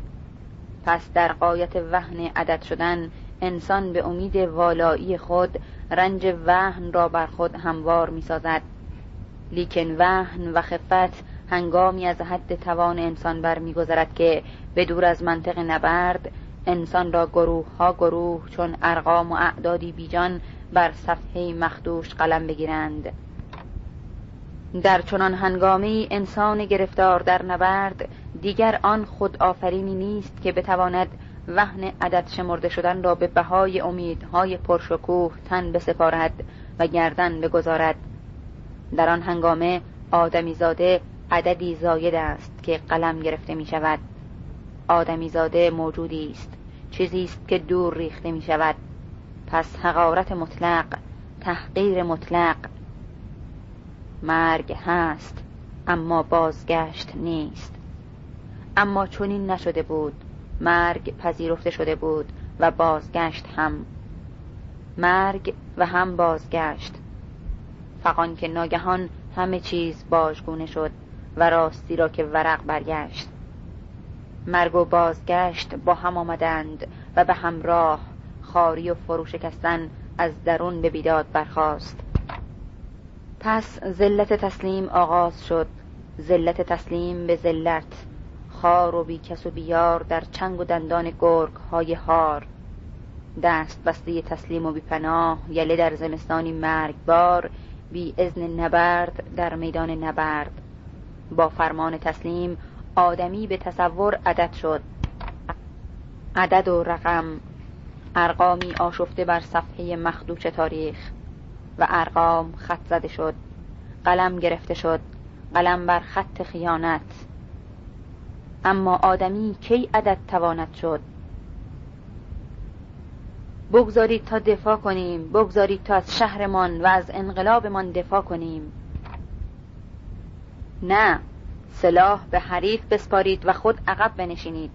پس در قایت وهن عدد شدن انسان به امید والایی خود رنج وهن را بر خود هموار می سازد لیکن وهن و خفت هنگامی از حد توان انسان بر میگذرد که به دور از منطق نبرد انسان را گروه ها گروه چون ارقام و اعدادی بیجان بر صفحه مخدوش قلم بگیرند. در چنان هنگامی انسان گرفتار در نبرد دیگر آن خود آفرینی نیست که بتواند وهن عدد شمرده شدن را به بهای امیدهای پرشکوه تن بسپارد و گردن بگذارد. در آن هنگامه آدمیزاده عددی زاید است که قلم گرفته می شود آدمیزاده موجودی است چیزی است که دور ریخته می شود پس حقارت مطلق تحقیر مطلق. مرگ هست اما بازگشت نیست. اما چنین نشده بود. مرگ پذیرفته شده بود و بازگشت هم. مرگ و هم بازگشت. فقان که ناگهان همه چیز باژگونه شد و راستی را که ورق برگشت. مرگ و بازگشت با هم آمدند و به همراه خاری و فروشکستن از درون به بیداد برخاست. پس ذلت تسلیم آغاز شد. ذلت تسلیم به ذلت. خار و بیکس و بیار در چنگ و دندان گرگ های هار. دست بسته تسلیم و بیپناه یله در زمستانی مرگبار بی ازن نبرد در میدان نبرد. با فرمان تسلیم آدمی به تصور عدد شد. عدد و رقم. ارقامی آشفته بر صفحه مخدوش تاریخ. و ارقام خط زده شد. قلم گرفته شد. قلم بر خط خیانت. اما آدمی کی عدد تواند شد؟ بگذارید تا دفاع کنیم بگذارید تا از شهرمان و از انقلابمان دفاع کنیم. نه سلاح به حریف بسپارید و خود عقب بنشینید.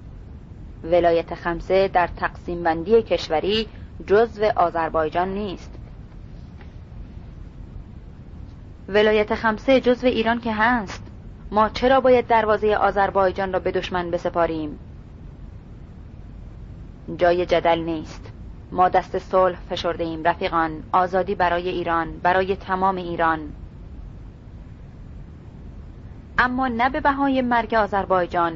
ولایت خمسه در تقسیم بندی کشوری جزو آذربایجان نیست. ولایت خمسه جزو ایران که هست. ما چرا باید دروازه آذربایجان را به دشمن بسپاریم؟ جای جدل نیست. ما دست صلح فشرده ایم رفیقان. آزادی برای ایران برای تمام ایران. اما نه به بهای مرگ آذربایجان.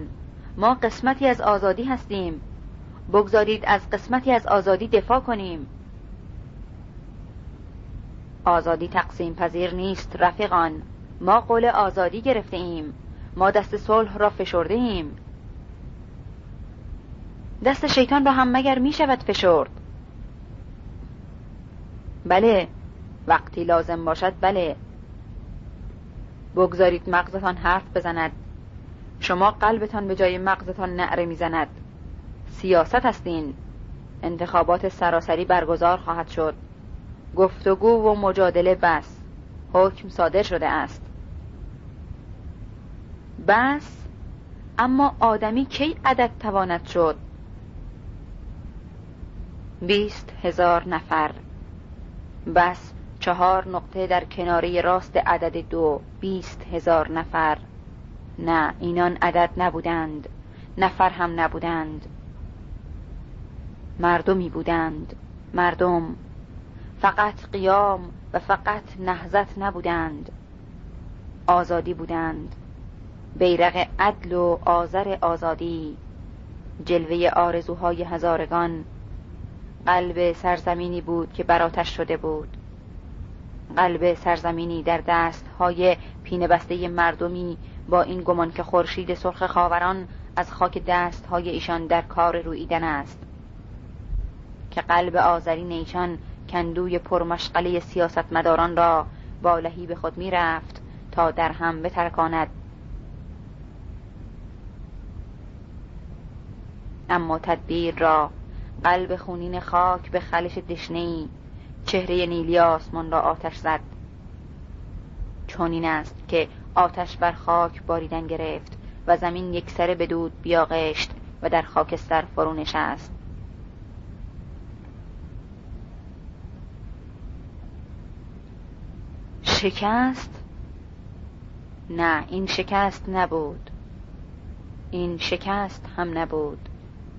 ما قسمتی از آزادی هستیم. بگذارید از قسمتی از آزادی دفاع کنیم. آزادی تقسیم پذیر نیست رفیقان. ما قول آزادی گرفته ایم ما دست صلح را فشرده ایم دست شیطان را هم مگر می شود فشرد؟ بله وقتی لازم باشد بله. بگذارید مغزتان حرف بزند. شما قلبتان به جای مغزتان نعره می‌زند. سیاست هستین انتخابات سراسری برگزار خواهد شد. گفتگو و مجادله بس. حکم صادر شده است. بس اما آدمی کی عدد تواند شد؟ بیست هزار نفر. بس چهار نقطه در کناری راست عدد دو بیست هزار نفر. نه اینان عدد نبودند. نفر هم نبودند. مردمی بودند. مردم. فقط قیام و فقط نهزت نبودند. آزادی بودند. بیرق عدل و آذر آزادی. جلوه آرزوهای هزارگان. قلب سرزمینی بود که براتش شده بود. قلب سرزمینی در دست های پینه بسته مردمی با این گمان که خورشید سرخ خاوران از خاک دست های ایشان در کار رویدن است. که قلب آذرین ایشان کندوی پرمشغله سیاستمداران را با به خود می رفت تا در هم بترکاند. اما تدبیر را قلب خونین خاک به خلش دشنهی چهره نیلی آسمان را آتش زد. چون این است که آتش بر خاک باریدن گرفت و زمین یک سره به دود بیاغشت و در خاکستر فرو نشست. شکست؟ نه این شکست نبود. این شکست هم نبود.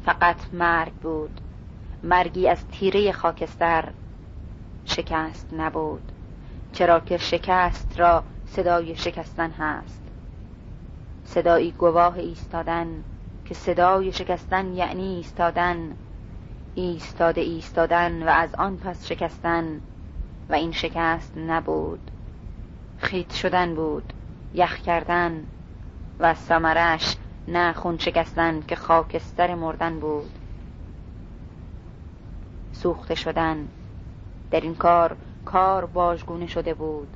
فقط مرگ بود. مرگی از تیره خاکستر شکست نبود چرا که شکست را صدای شکستن هست. صدایی گواه ایستادن که صدای شکستن یعنی ایستادن ایستاده ایستادن و از آن پس شکستن و این شکست نبود. خیت شدن بود یخ کردن و سمرش نه خون شکستن که خاکستر مردن بود. سوخته شدن. در این کار کار واژگونه شده بود.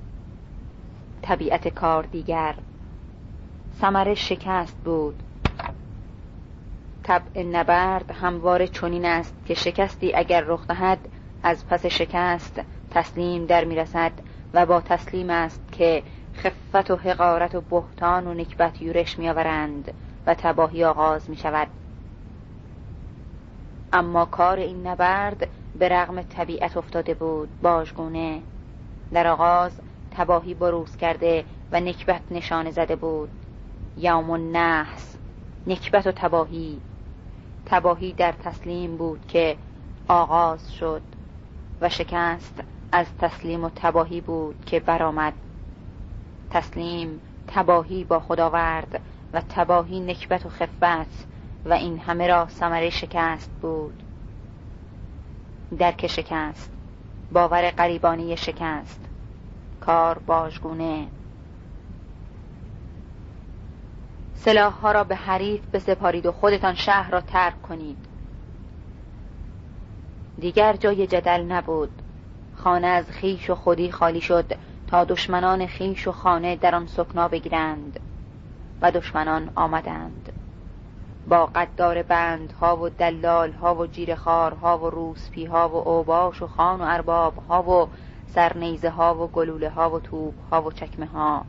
طبیعت کار دیگر سمره شکست بود. طبع نبرد همواره چنین است که شکستی اگر رخ دهد از پس شکست تسلیم در می‌رسد و با تسلیم است که خفت و حقارت و بهتان و نکبت یورش میآورند و تباهی آغاز می شود اما کار این نبرد به رغم طبیعت افتاده بود باژگونه. در آغاز تباهی بروز کرده و نکبت نشانه زده بود. یوم النحس نکبت و تباهی. تباهی در تسلیم بود که آغاز شد و شکست از تسلیم و تباهی بود که برآمد. تسلیم تباهی با خداورد و تباهی نکبت و خفت. و این همه را ثمره شکست بود. درک شکست باور قریبانی شکست کار باژگونه. سلاح ها را به حریف بسپارید و خودتان شهر را ترک کنید. دیگر جای جدل نبود. خانه از خیش و خودی خالی شد تا دشمنان خیش و خانه در آن سکنا بگیرند و دشمنان آمدند. با قدار بند ها و دلال ها و جیرخار ها و روسپی ها و اوباش و خان و ارباب ها و سرنیزه ها و گلوله ها و توب ها و چکمه ها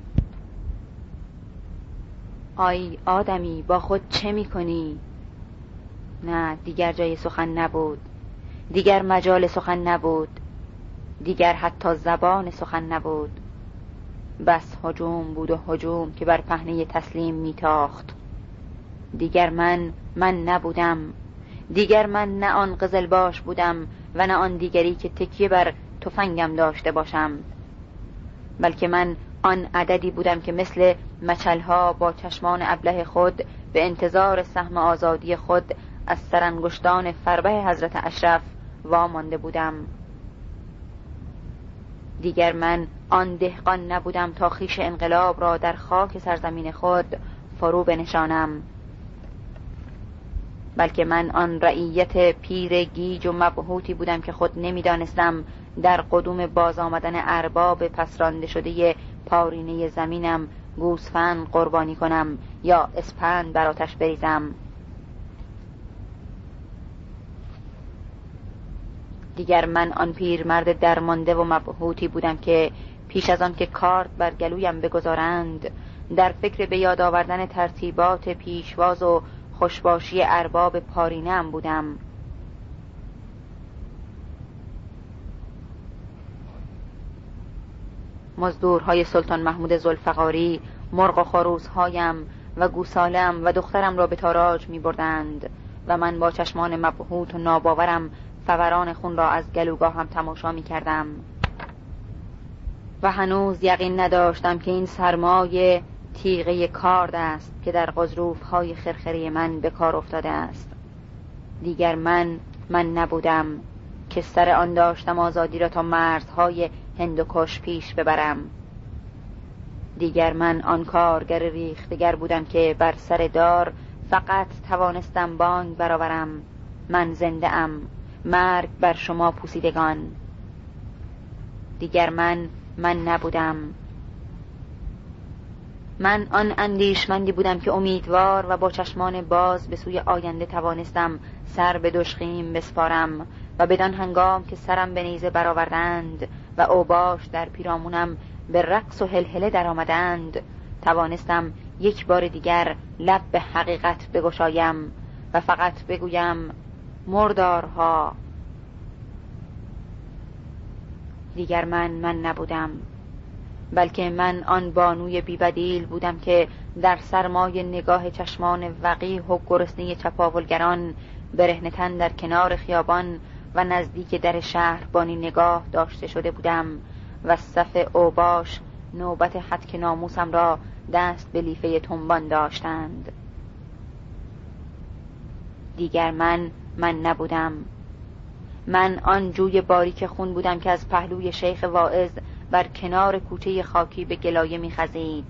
آی آدمی با خود چه می کنی؟ نه دیگر جای سخن نبود. دیگر مجال سخن نبود. دیگر حتی زبان سخن نبود. بس هجوم بود و هجوم که بر پهنه تسلیم میتاخت. دیگر من من نبودم. دیگر من نه آن قزل باش بودم و نه آن دیگری که تکیه بر تفنگم داشته باشم. بلکه من آن عددی بودم که مثل مچلها با چشمان ابله خود به انتظار سهم آزادی خود از سرانگشتان فربه حضرت اشرف وامانده بودم. دیگر من آن دهقان نبودم تا خیش انقلاب را در خاک سرزمین خود فرو بنشانم. بلکه من آن رعیت پیر گیج و مبهوتی بودم که خود نمی‌دانستم در قدوم باز آمدن ارباب پسرانده شده پارینه زمینم گوسفند قربانی کنم یا اسپند بر آتش بریزم. دیگر من آن پیرمرد درمانده و مبهوتی بودم که پیش از آن که کارت بر گلویم بگذارند در فکر به یاد آوردن ترتیبات پیشواز و خوشباشی ارباب پارینم بودم. مزدورهای سلطان محمود زلفقاری مرغ و خروسهایم و گوسالم و دخترم را به تاراج می بردند و من با چشمان مبهوت و ناباورم فوران خون را از گلوگاهم تماشا می کردم و هنوز یقین نداشتم که این سرمایه تیغه کارد است که در قضروف های خرخری من به کار افتاده است. دیگر من من نبودم که سر آن داشتم آزادی را تا مرزهای هندوکش پیش ببرم. دیگر من آن کارگر ریختگر بودم که بر سر دار فقط توانستم بانگ برآورم. من زنده ام. مرگ بر شما پوسیدگان. دیگر من من نبودم. من آن اندیشمندی بودم که امیدوار و با چشمان باز به سوی آینده توانستم سر به دشخیم بسپارم و بدان هنگام که سرم به نیزه برآوردند و اوباش در پیرامونم به رقص و هلهله در آمدند توانستم یک بار دیگر لب به حقیقت بگشایم و فقط بگویم مردارها. دیگر من من نبودم. بلکه من آن بانوی بیبدیل بودم که در سرمای نگاه چشمان وقیح و گرسنه چپاولگران برهنتن در کنار خیابان و نزدیک در شهر بانی نگاه داشته شده بودم و صف اوباش نوبت حد ناموسم را دست به لیفه تنبان داشتند. دیگر من من نبودم. من آن جوی باریک خون بودم که از پهلوی شیخ واعظ بر کنار کوچه خاکی به گلایه میخزید.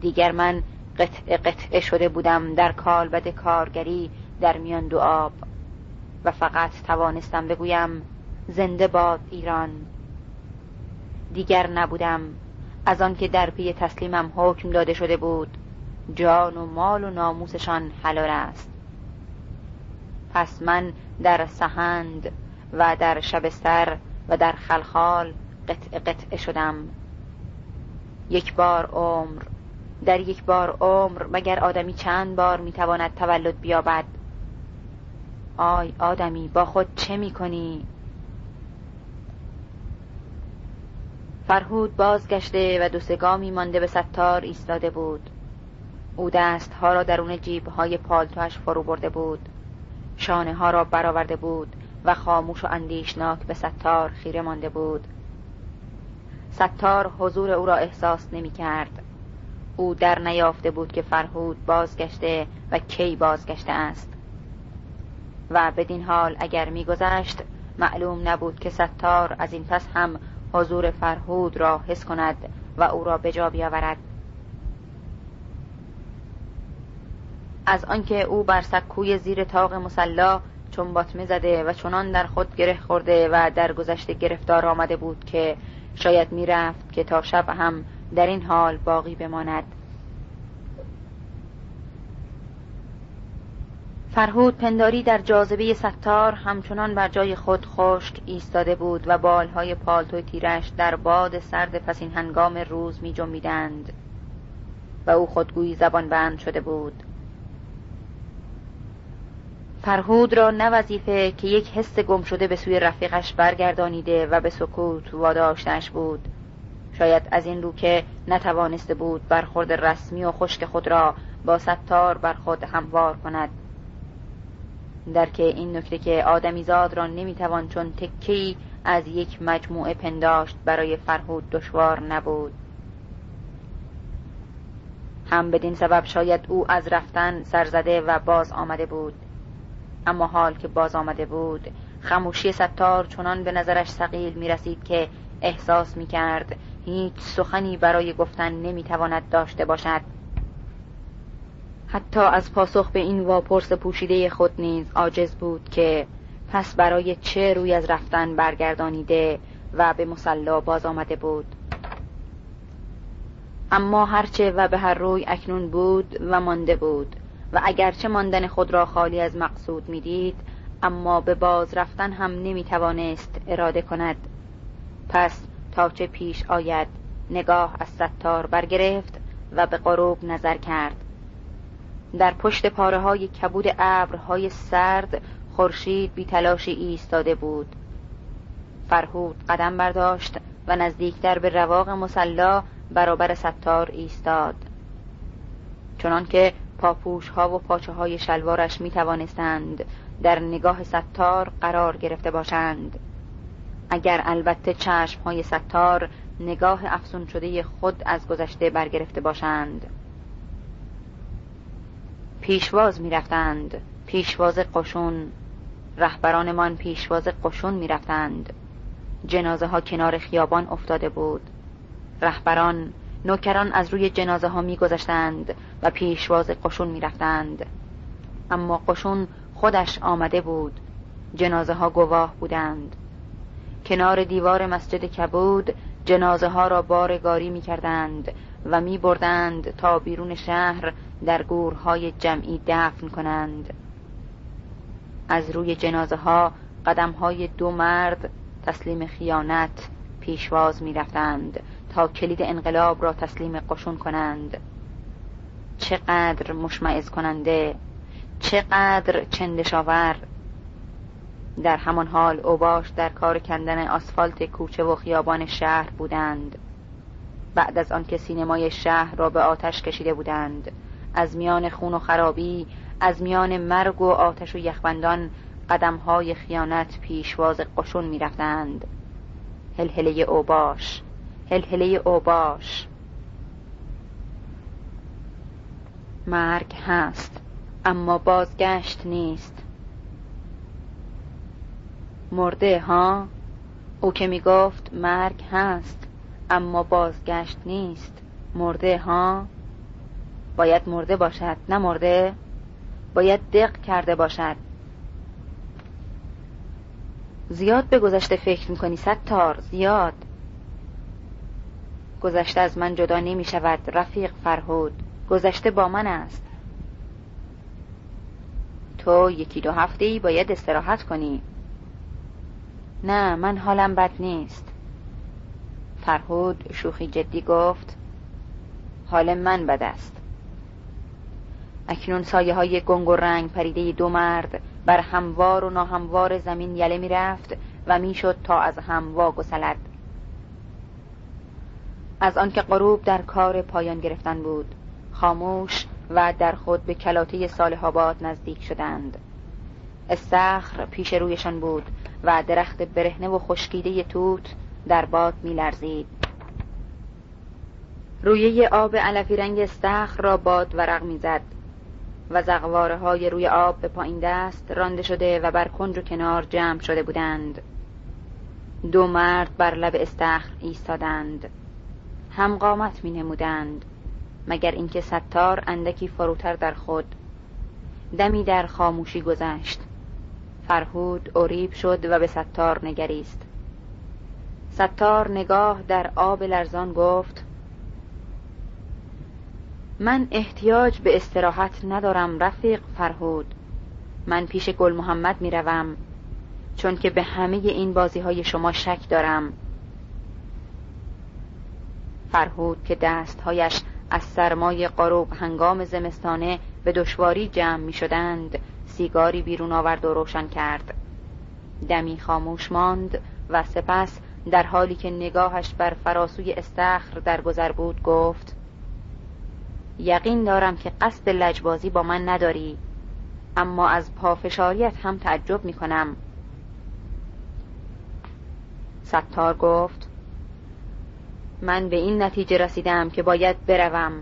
دیگر من قطع قطعه شده بودم در کالبد کارگری در میان دو آب و فقط توانستم بگویم زنده باد ایران. دیگر نبودم. از آن که در پی تسلیمم حکم داده شده بود جان و مال و ناموسشان حلال است. پس من در سهند و در شبستر و در خلخال قطع قطع شدم. یک بار عمر در یک بار عمر مگر آدمی چند بار می‌تواند تولد بیابد؟ آی آدمی با خود چه می‌کنی؟ فرهود بازگشته و دو سگامی مانده به ستار ایستاده بود. او دست ها را درون جیب های پالتوش فرو برده بود. شانه ها را برآورده بود. و خاموش و اندیشناک به ستار خیره مانده بود. ستار حضور او را احساس نمی کرد. او در نیافته بود که فرهود بازگشته و کی بازگشته است. و بدین حال اگر میگذشت معلوم نبود که ستار از این پس هم حضور فرهود را حس کند و او را به جا بیاورد. از آنکه او بر سکوی زیر تاق مسلا چون باطمه زده و چنان در خود گره خورده و در گذشته گرفتار آمده بود که شاید می‌رفت که تا شب هم در این حال باقی بماند. فرهود پنداری در جاذبه ستار همچنان بر جای خود خشک ایستاده بود و بالهای پالتو تیرش در باد سرد پسین هنگام روز می جنبیدند و او خودگویی زبان بند شده بود. فرهود را نه وظیفه که یک حس گم شده به سوی رفیقش برگردانیده و به سکوت واداشتش بود. شاید از این رو که نتوانسته بود برخورد رسمی و خشک خود را با ستار بر خود هموار کند. در که این نکته که آدمیزاد را نمی‌توان چون تکی از یک مجموعه پنداشت برای فرهود دشوار نبود. هم بدین سبب شاید او از رفتن سرزده و باز آمده بود. اما حال که باز آمده بود خموشی ستار چنان به نظرش سقیل می رسید که احساس می کرد هیچ سخنی برای گفتن نمی تواند داشته باشد. حتی از پاسخ به این واپرس پوشیده خود نیز عاجز بود که پس برای چه روی از رفتن برگردانیده و به مسلا باز آمده بود. اما هرچه و به هر روی اکنون بود و مانده بود. و اگرچه ماندن خود را خالی از مقصود می‌دید اما به باز رفتن هم نمی توانست اراده کند. پس تا چه پیش آید نگاه از ستار برگرفت و به غروب نظر کرد. در پشت پاره های کبود ابرهای سرد خورشید بی تلاشی ایستاده بود. فرهود قدم برداشت و نزدیکتر به رواق مسلا برابر ستار ایستاد. چنان که پاپوش ها و پاچه های شلوارش می توانستند در نگاه ستار قرار گرفته باشند. اگر البته چشم های ستار نگاه افسون شده خود از گذشته برگرفته باشند. پیشواز می‌رفتند. پیشواز قشون. رهبرانمان پیشواز قشون می‌رفتند. جنازه ها کنار خیابان افتاده بود. رهبران نوکران از روی جنازه ها میگذشتند و پیشواز قشون می‌رفتند. اما قشون خودش آمده بود. جنازه ها گواه بودند. کنار دیوار مسجد کبود جنازه ها را بارگاری می کردند و می بردند تا بیرون شهر در گورهای جمعی دفن کنند. از روی جنازه ها قدم های دو مرد تسلیم خیانت پیشواز می رفتند تا کلید انقلاب را تسلیم قشون کنند. چقدر مشمعز کننده چقدر چندشاور. در همان حال اوباش در کار کندن آسفالت کوچه و خیابان شهر بودند. بعد از آنکه سینمای شهر را به آتش کشیده بودند از میان خون و خرابی از میان مرگ و آتش و یخبندان قدمهای خیانت پیشواز قشون می‌رفتند. هلهله اوباش هلهله اوباش. مرگ هست اما بازگشت نیست. مرده ها؟ او که می گفت مرگ هست اما بازگشت نیست. مرده ها؟ باید مرده باشد نه مرده؟ باید دق کرده باشد. زیاد به گذشته فکر می‌کنی ستار؟ زیاد. گذشته از من جدا نمی شود رفیق فرهود. گذشته با من است. تو یکی دو هفته ای باید استراحت کنی. نه من حالم بد نیست. فرهود شوخی جدی گفت حال من بد است. اکنون سایه های گنگ و رنگ پریده دو مرد بر هموار و ناهموار زمین یله می رفت و می‌شد تا از هم واگسلد. از آنکه غروب در کار پایان گرفتن بود. خاموش و در خود به کلاته صالح نزدیک شدند. استخر پیش رویشان بود و درخت برهنه و خشکیده توت در باد میلرزید. رویه آب علفی رنگ استخر را باد ورق می‌زد و زغواره های روی آب به پایین دست رانده شده و بر کنج و کنار جمع شده بودند. دو مرد بر لب استخر ایستادند. هم قامت می نمودند مگر اینکه ستار اندکی فروتر در خود دمی در خاموشی گذشت. فرهود اوریب شد و به ستار نگریست. ستار نگاه در آب لرزان گفت من احتیاج به استراحت ندارم رفیق فرهود. من پیش گل محمد می روم چون که به همه این بازی های شما شک دارم. فرهود که دستهایش از سرمای قروب هنگام زمستانه به دشواری جمع می شدند سیگاری بیرون آورد و روشن کرد. دمی خاموش ماند و سپس در حالی که نگاهش بر فراسوی استخر در گذر بود گفت یقین دارم که قصد لجبازی با من نداری اما از پافشاریت هم تعجب می کنم ستار گفت من به این نتیجه رسیدم که باید بروم.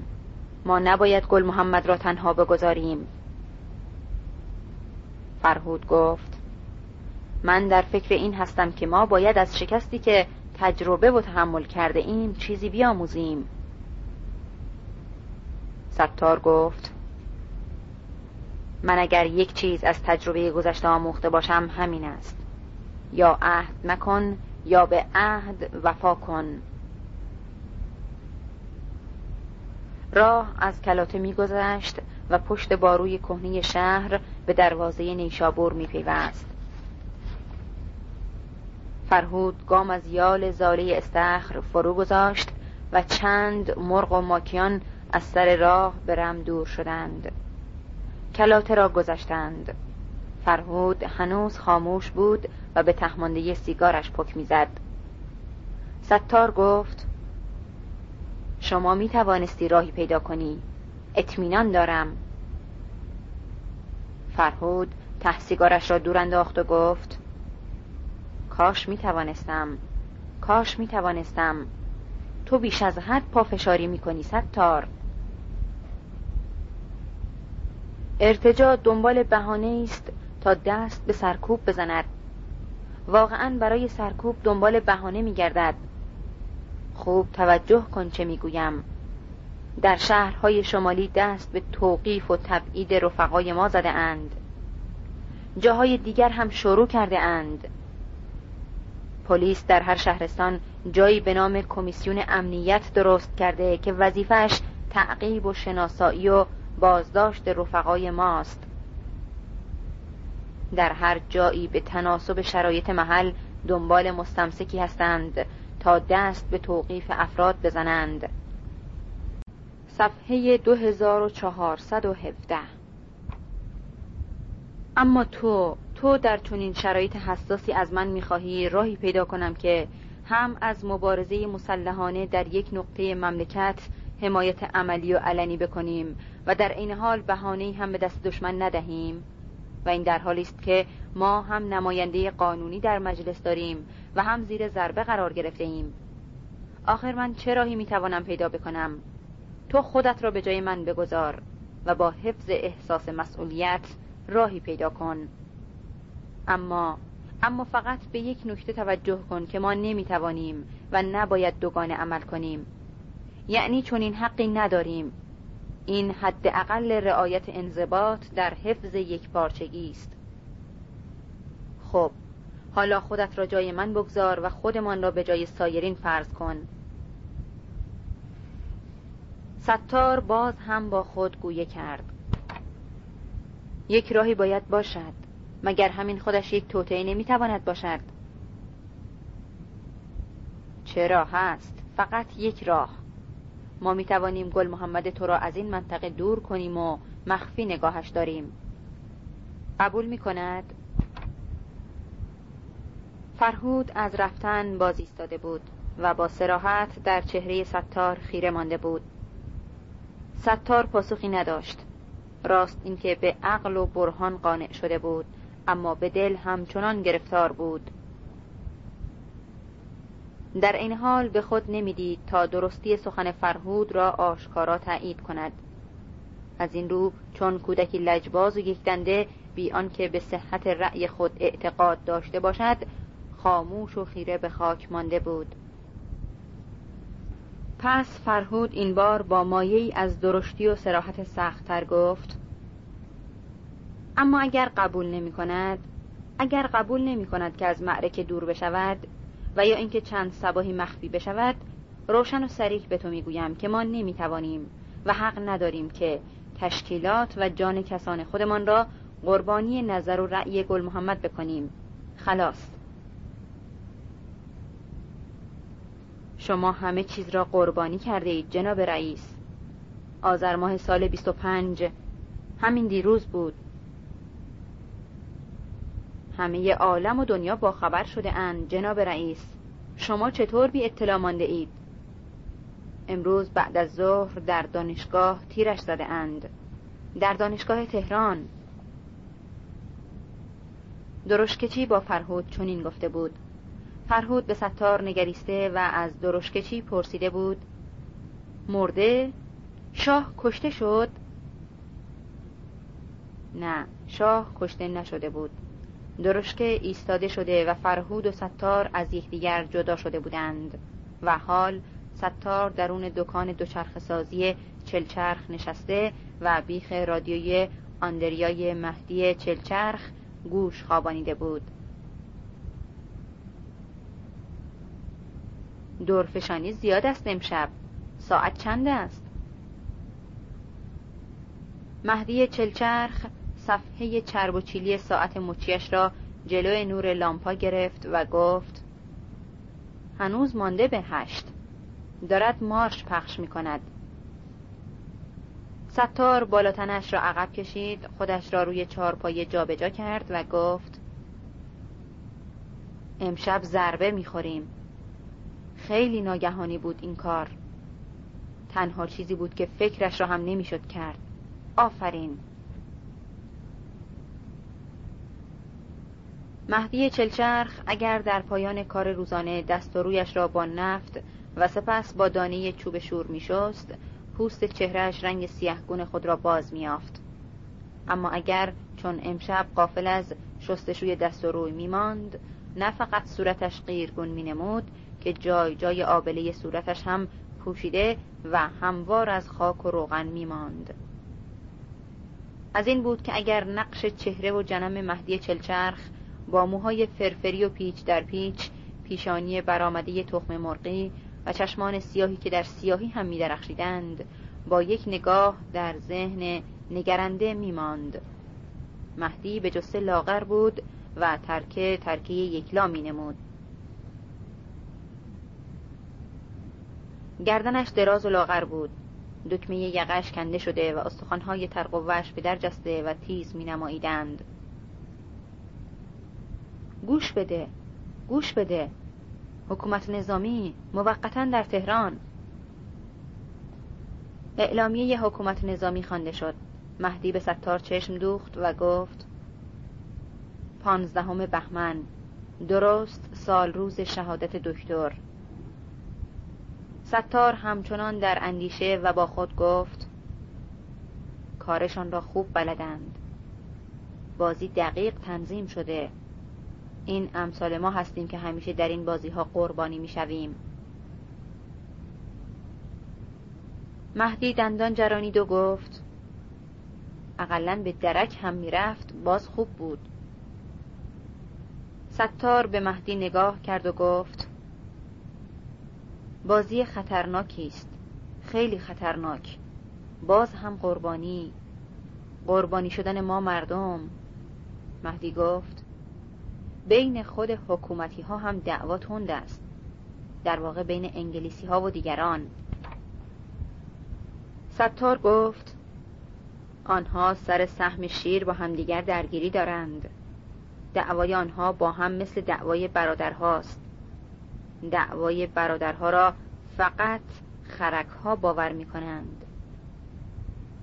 ما نباید گل محمد را تنها بگذاریم. فرهود گفت من در فکر این هستم که ما باید از شکستی که تجربه و تحمل کرده ایم چیزی بیاموزیم. ستار گفت من اگر یک چیز از تجربه گذشته آموخته باشم همین است. یا عهد مکن یا به عهد وفا کن. راه از کلاته میگذشت و پشت باروی کهنه شهر به دروازه نیشابور میپیوست. فرهود گام از یال زاله استخر فرو گذاشت و چند مرغ و ماکیان از سر راه به رم دور شدند. کلاته را گذشتند. فرهود هنوز خاموش بود و به تهمانده سیگارش پک می‌زد. ستار گفت شما می توانستی راهی پیدا کنی. اطمینان دارم. فرهود ته سیگارش را دور انداخت و گفت کاش می توانستم. کاش می توانستم. تو بیش از حد پافشاری می کنی ستار. ارتجا دنبال بهانه است تا دست به سرکوب بزند. واقعا برای سرکوب دنبال بهانه می گردد. خوب توجه کن چه می‌گویم. در شهرهای شمالی دست به توقیف و تبعید رفقای ما زده اند. جاهای دیگر هم شروع کرده اند. پلیس در هر شهرستان جایی به نام کمیسیون امنیت درست کرده که وظیفش تعقیب و شناسایی و بازداشت رفقای ماست. در هر جایی به تناسب شرایط محل دنبال مستمسکی هستند. تا دست به توقیف افراد بزنند. صفحه 2417 اما تو تو در چنین شرایط حساسی از من می‌خواهی راهی پیدا کنم که هم از مبارزه مسلحانه در یک نقطه مملکت حمایت عملی و علنی بکنیم و در این حال بهانه هم به دست دشمن ندهیم. و این در حالی است که ما هم نماینده قانونی در مجلس داریم و هم زیر ضربه قرار گرفته ایم. آخر من چه راهی می‌توانم پیدا بکنم؟ تو خودت را به جای من بگذار و با حفظ احساس مسئولیت راهی پیدا کن. اما اما فقط به یک نکته توجه کن که ما نمی‌توانیم و نباید دوگانه عمل کنیم. یعنی چون این حقی نداریم. این حد اقل رعایت انضباط در حفظ یک پارچگی است. خب حالا خودت را جای من بگذار و خودمان را به جای سایرین فرض کن. ستار باز هم با خود گویه کرد. یک راهی باید باشد مگر همین خودش یک توطعه نمی‌تواند باشد؟ چرا هست فقط یک راه. ما می توانیم گل محمد تو را از این منطقه دور کنیم و مخفی نگاهش داریم. قبول می کند فرهود از رفتن باز ایستاده بود و با سراحت در چهره ستار خیره مانده بود. ستار پاسخی نداشت. راست اینکه به عقل و برهان قانع شده بود اما به دل همچنان گرفتار بود. در این حال به خود نمی‌دید تا درستی سخن فرهود را آشکارا تایید کند. از این رو چون کودکی لجباز و یکدنده بی آنکه به صحت رأی خود اعتقاد داشته باشد خاموش و خیره به خاک مانده بود. پس فرهود این بار با مایه از درشتی و سراحت سختتر گفت اما اگر قبول نمی کند اگر قبول نمی کند که از معرکه دور بشود و یا اینکه چند سباهی مخفی بشود روشن و سریح به تو می‌گویم که ما نمی‌توانیم و حق نداریم که تشکیلات و جان کسان خودمان را قربانی نظر و رأی گل محمد بکنیم. خلاص. شما همه چیز را قربانی کرده اید جناب رئیس. آذر ماه سال 25 همین دیروز بود. همه عالم و دنیا با خبر شده اند جناب رئیس. شما چطور بی اطلاع مانده اید؟ امروز بعد از ظهر در دانشگاه تیرش زده اند. در دانشگاه تهران. درشکچی با فرهود چنین گفته بود. فرهود به ستار نگریسته و از درشکچی پرسیده بود مرده؟ شاه کشته شد؟ نه شاه کشته نشده بود. درشکه ایستاده شده و فرهود و ستار از یکدیگر جدا شده بودند و حال ستار درون دکان دوچرخ سازی چلچرخ نشسته و بیخ رادیوی آندریای مهدی چلچرخ گوش خوابانیده بود. دورفشانی زیاد است امشب. ساعت چند است؟ مهدی چلچرخ صفحه چرب و چیلی ساعت مچیش را جلوی نور لامپا گرفت و گفت هنوز مانده به هشت. دارد مارش پخش می کند. ستار بالاتنش را عقب کشید خودش را روی چهارپایه جابجا کرد و گفت امشب ضربه می‌خوریم خیلی ناگهانی بود این کار. تنها چیزی بود که فکرش را هم نمی‌شد کرد. آفرین. مهدی چلچرخ اگر در پایان کار روزانه دست و رویش را با نفت و سپس با دانه چوب شور میشست پوست چهرهش رنگ سیهگون خود را باز میافت اما اگر چون امشب قافل از شستشوی دست و روی میماند نه فقط صورتش قیرگون مینمود که جای جای آبله صورتش هم پوشیده و هموار از خاک و روغن میماند از این بود که اگر نقش چهره و جنم مهدی چلچرخ با موهای فرفری و پیچ در پیچ پیشانی برآمده تخم مرغی و چشمان سیاهی که در سیاهی هم می درخشیدند با یک نگاه در ذهن نگرنده می ماند. مهدی به جسه لاغر بود و ترکه ترکه یکلا می گردنش دراز و لاغر بود. دکمه یقش کنده شده و استخوانهای ترقوش به در جسته و تیز می نماییدند. گوش بده گوش بده. حکومت نظامی موقتا در تهران. اعلامیه حکومت نظامی خوانده شد. مهدی به ستار چشم دوخت و گفت پانزدهم بهمن. درست سال روز شهادت دکتر. ستار همچنان در اندیشه و با خود گفت کارشان را خوب بلدند. بازی دقیق تنظیم شده. این امثال ما هستیم که همیشه در این بازی ها قربانی می شویم. مهدی دندان جرانید و گفت اقلا به درک هم می‌رفت باز خوب بود. ستار به مهدی نگاه کرد و گفت بازی خطرناکی است. خیلی خطرناک. باز هم قربانی. قربانی شدن ما مردم. مهدی گفت بین خود حکومتی ها هم دعوا تند است. در واقع بین انگلیسی ها و دیگران. ستار گفت آنها سر سهم شیر با همدیگر درگیری دارند. دعوای آنها با هم مثل دعوای برادرهاست. دعوای برادرها را فقط خرکها باور می کنند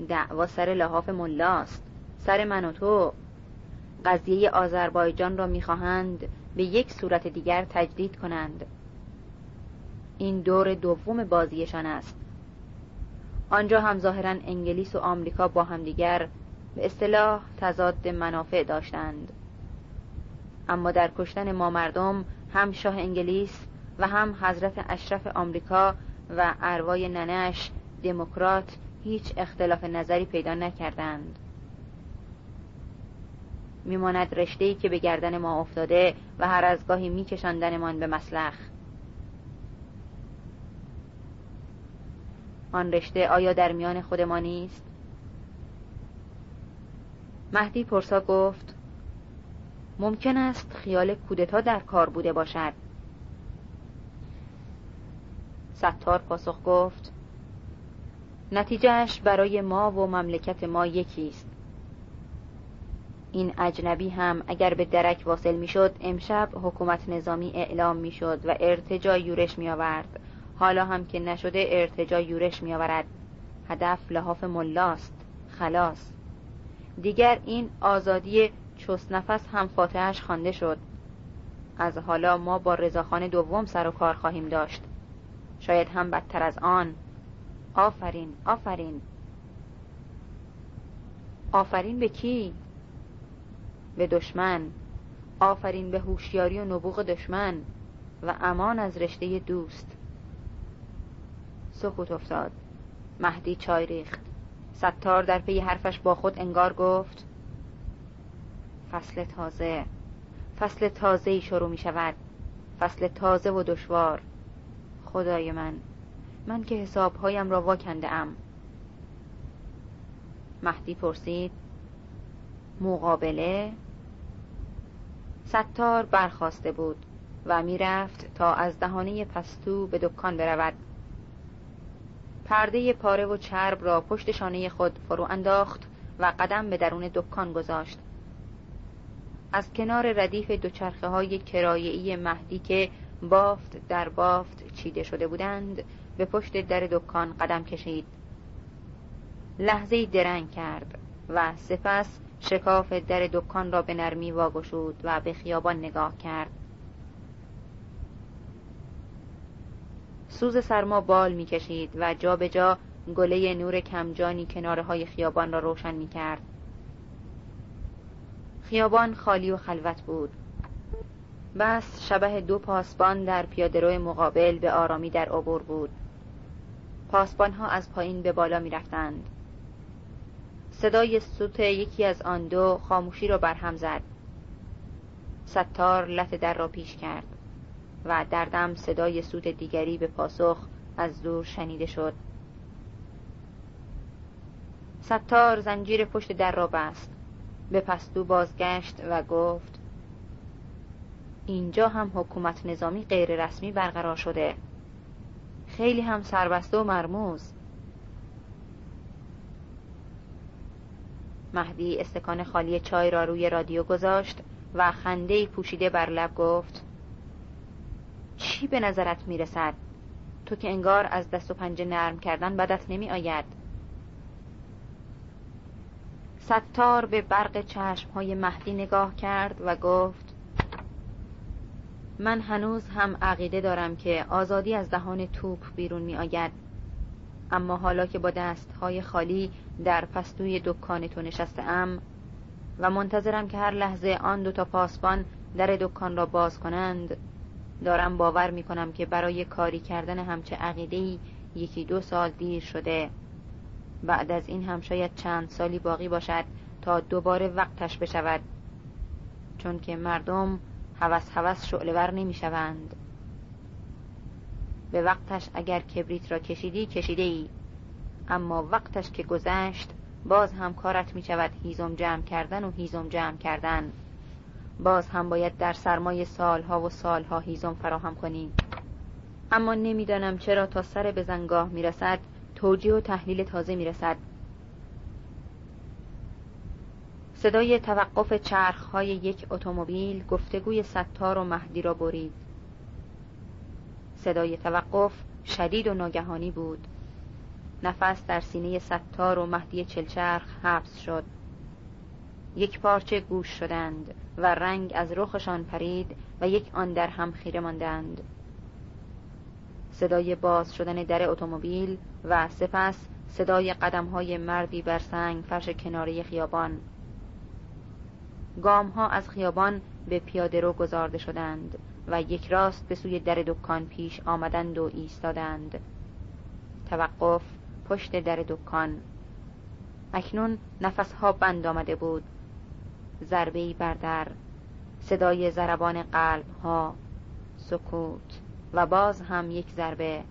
دعوا سر لحاف ملاست سر من و تو. قضیه آذربایجان را می‌خواهند به یک صورت دیگر تجدید کنند. این دور دوم بازیشان است. آنجا هم ظاهرا انگلیس و آمریکا با همدیگر به اصطلاح تضاد منافع داشتند. اما در کشتن ما مردم هم شاه انگلیس و هم حضرت اشرف آمریکا و اروای ننش دموکرات هیچ اختلاف نظری پیدا نکردند. میماند رشته‌ای که به گردن ما افتاده و هر از گاهی میکشاندنمان به مسلخ. آن رشته آیا در میان خود ما نیست؟ مهدی پرسا گفت ممکن است خیال کودتا در کار بوده باشد. ستار پاسخ گفت نتیجهش برای ما و مملکت ما یکی است. این اجنبی هم اگر به درک واصل می‌شد امشب حکومت نظامی اعلام می‌شد و ارتجا یورش می آورد حالا هم که نشده ارتجا یورش می آورد هدف لحاف ملاست خلاص. دیگر این آزادی چست نفس هم فاتحش خوانده شد. از حالا ما با رضاخان دوم سر و کار خواهیم داشت. شاید هم بدتر از آن. آفرین آفرین. آفرین به کی؟ به دشمن. آفرین به هوشیاری و نبوغ دشمن و امان از رشته دوست. سکوت افتاد. مهدی چای ریخت. ستار در پی حرفش با خود انگار گفت فصل تازه. فصل تازه ای شروع می شود فصل تازه و دشوار. خدای من. من که حسابهایم را واکنده ام مهدی پرسید مقابله؟ ستار برخواسته بود و می‌رفت تا از دهانه پستو به دکان برود. پرده پاره و چرب را پشت شانه خود فرو انداخت و قدم به درون دکان گذاشت. از کنار ردیف دوچرخه های کرایعی مهدی که بافت در بافت چیده شده بودند به پشت در دکان قدم کشید. لحظه درنگ کرد و سپس شکاف در دکان را به نرمی واگشود و به خیابان نگاه کرد. سوز سرما بال می‌کشید و جا به جا گله نور کمجانی کناره های خیابان را روشن می کرد. خیابان خالی و خلوت بود. بس شبه دو پاسبان در پیادهرو مقابل به آرامی در عبور بود. پاسبان ها از پایین به بالا می رفتند. صدای سوت یکی از آن دو خاموشی را برهم زد. ستار لط در را پیش کرد و در دم صدای سوت دیگری به پاسخ از دور شنیده شد. ستار زنجیر پشت در را بست. به پستو بازگشت و گفت اینجا هم حکومت نظامی غیر رسمی برقرار شده. خیلی هم سربسته و مرموز. مهدی استکان خالی چای را روی رادیو گذاشت و خنده پوشیده بر لب گفت چی به نظرت می‌رسد؟ تو که انگار از دست و پنجه نرم کردن بدت نمی آید ستار به برق چشم های مهدی نگاه کرد و گفت من هنوز هم عقیده دارم که آزادی از دهان توپ بیرون می آید اما حالا که با دستهای خالی در پستوی دکان تو نشسته ام و منتظرم که هر لحظه آن دو تا پاسبان در دکان را باز کنند دارم باور می کنم که برای کاری کردن همچه عقیدهی یکی دو سال دیر شده. بعد از این هم شاید چند سالی باقی باشد تا دوباره وقتش بشود. چون که مردم هوس هوس شعلور نمی شوند به وقتش اگر کبریت را کشیدی کشیده ای اما وقتش که گذشت باز هم کارت می شود هیزم جمع کردن و هیزم جمع کردن. باز هم باید در سرمای سالها و سالها هیزم فراهم کنی. اما نمی‌دانم چرا تا سر به زنگاه می‌رسد توجیه و تحلیل تازه می‌رسد. صدای توقف چرخهای یک اتومبیل گفتگوی ستار و مهدی را برید. صدای توقف شدید و ناگهانی بود. نفس در سینه ستار و مهدی چلچرخ حبس شد. یک پارچه گوش شدند و رنگ از رخشان پرید و یک آن در هم خیره ماندند. صدای باز شدن در اتومبیل و سپس صدای قدم های مردی بر سنگ فرش کناری خیابان. گام ها از خیابان به پیاده رو گذارده شدند و یک راست به سوی در دکان پیش آمدند و ایستادند. توقف پشت در دکان. اکنون نفسها بند آمده بود. ضربه بر در صدای ضربان قلب ها سکوت و باز هم یک ضربه.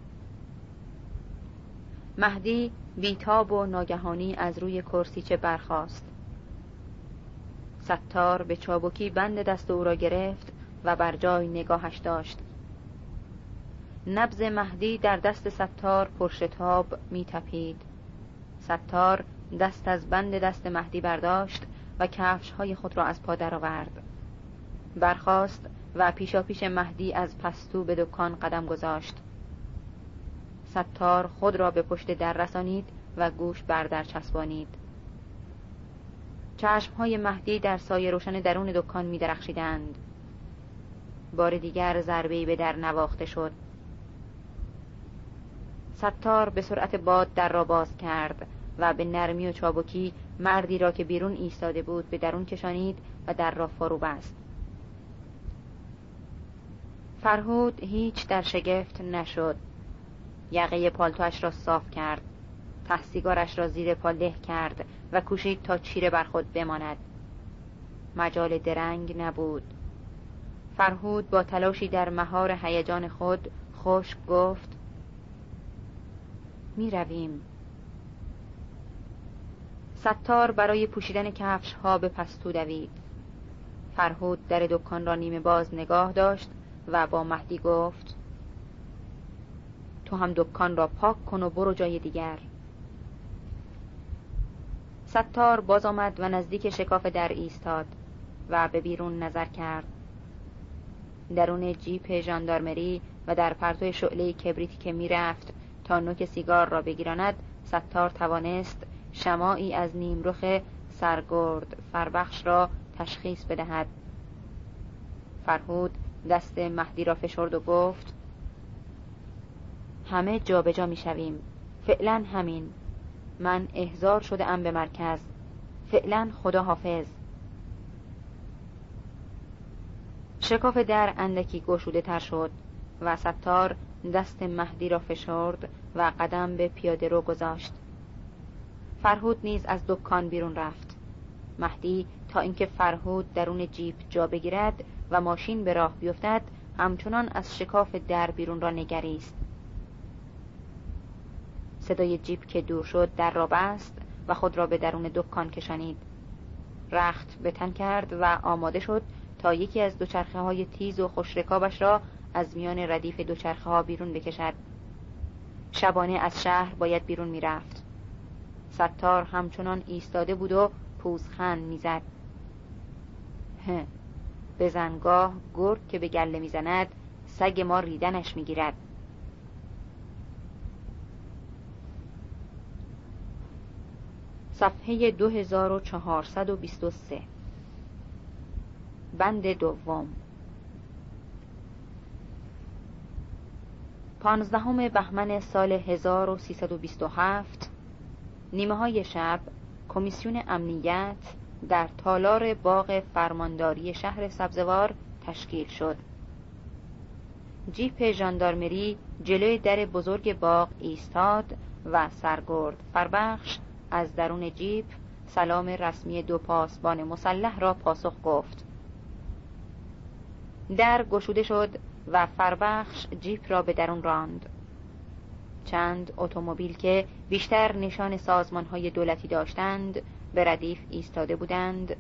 مهدی بیتاب و ناگهانی از روی کرسیچه برخاست. ستار به چابکی بند دست او را گرفت و بر جای نگاهش داشت. نبز مهدی در دست ستار پرشتاب می تپید. ستار دست از بند دست مهدی برداشت و کفش های خود را از پا درآورد. برخاست و پیشا پیش مهدی از پستو به دکان قدم گذاشت. ستار خود را به پشت در رسانید و گوش بر در چسبانید. چشم های مهدی در سایه روشن درون دکان می درخشیدند بار دیگر ضربه‌ای به در نواخته شد. ستار به سرعت باد در را باز کرد و به نرمی و چابکی مردی را که بیرون ایستاده بود به درون کشانید و در را فرو بست. فرهود هیچ در شگفت نشد. یقه پالتوش را صاف کرد. تحسیگارش را زیر پا له کرد و کوشید تا چیره بر خود بماند. مجال درنگ نبود. فرهود با تلاشی در مهار هیجان خود خشک گفت می رویم. ستار برای پوشیدن کفش ها به پستو دوید. فرهود در دکان را نیمه باز نگاه داشت و با مهدی گفت تو هم دکان را پاک کن و برو جای دیگر. ستار باز آمد و نزدیک شکاف در ایستاد و به بیرون نظر کرد. درون جیپ ژاندارمری و در پرتو شعله کبریتی که می‌رفت تا نوک سیگار را بگیراند ستار توانست شماعی از نیمرخ سرگرد فربخش را تشخیص بدهد. فرهود دست مهدی را فشرد و گفت همه جابجا می شویم فعلا همین. من احضار شده ام به مرکز. فعلا خدا حافظ شکاف در اندکی گشوده تر شد و ستار دست مهدی را فشرد و قدم به پیاده رو گذاشت. فرهود نیز از دکان بیرون رفت. مهدی تا اینکه فرهود درون جیپ جا بگیرد و ماشین به راه بیفتد همچنان از شکاف در بیرون را نگریست. صدای جیپ که دور شد در را بست و خود را به درون دکان کشانید. رخت به تن کرد و آماده شد تا یکی از دوچرخه های تیز و خوشرکابش را از میان ردیف دوچرخه ها بیرون بکشد. شبانه از شهر باید بیرون می‌رفت. ستار همچنان ایستاده بود و پوزخند می‌زد. به زنگاه گرگ که به گله می‌زند سگ ما ریدنش می‌گیرد. صفحه 2423 بند دوم. پانزدهم بهمن سال 1327 نیمه های شب کمیسیون امنیت در تالار باغ فرمانداری شهر سبزوار تشکیل شد. جیپ ژاندارمری جلوی در بزرگ باغ ایستاد و سرگرد فربخش از درون جیپ سلام رسمی دو پاسبان مسلح را پاسخ گفت. در گشوده شد و فربخش جیپ را به درون راند. چند اتومبیل که بیشتر نشان های دولتی داشتند به ردیف ایستاده بودند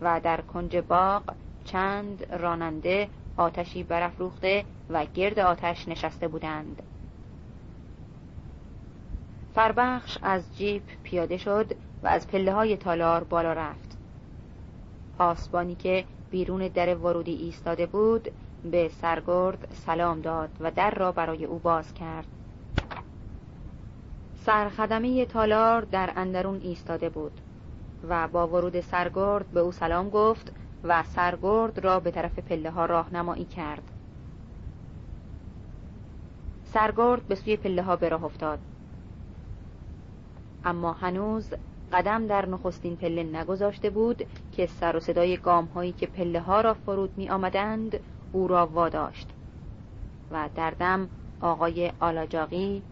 و در کنج باغ چند راننده آتشی برافروخته و گرد آتش نشسته بودند. فربخش از جیپ پیاده شد و از پله های تالار بالا رفت. پاسبانی که بیرون در ورودی ایستاده بود به سرگرد سلام داد و در را برای او باز کرد. سرخدمه تالار در اندرون ایستاده بود و با ورود سرگرد به او سلام گفت و سرگرد را به طرف پله ها راهنمایی کرد. سرگرد به سوی پله ها به راه افتاد. اما هنوز قدم در نخستین پله نگذاشته بود که سر و صدای گام هایی که پله ها را فرود می آمدند او را واداشت. و در دم آقای آلاجاقی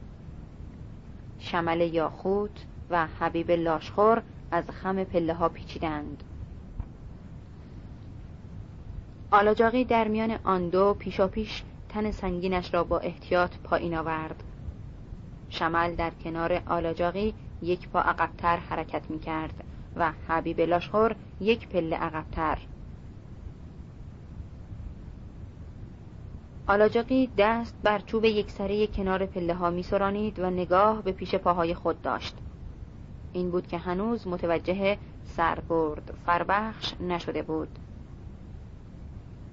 شمل یاخوت و حبیب لاشخور از خم پله ها پیچیدند. آلاجاقی در میان آن دو پیشا پیش تن سنگینش را با احتیاط پایین آورد. شمل در کنار آلاجاقی یک پا عقبتر حرکت می کرد و حبیب لاشخور یک پله عقبتر. آلاجاقی دست بر چوب یک سره کنار پله ها می سرانید و نگاه به پیش پاهای خود داشت. این بود که هنوز متوجه سرگرد فربخش نشده بود.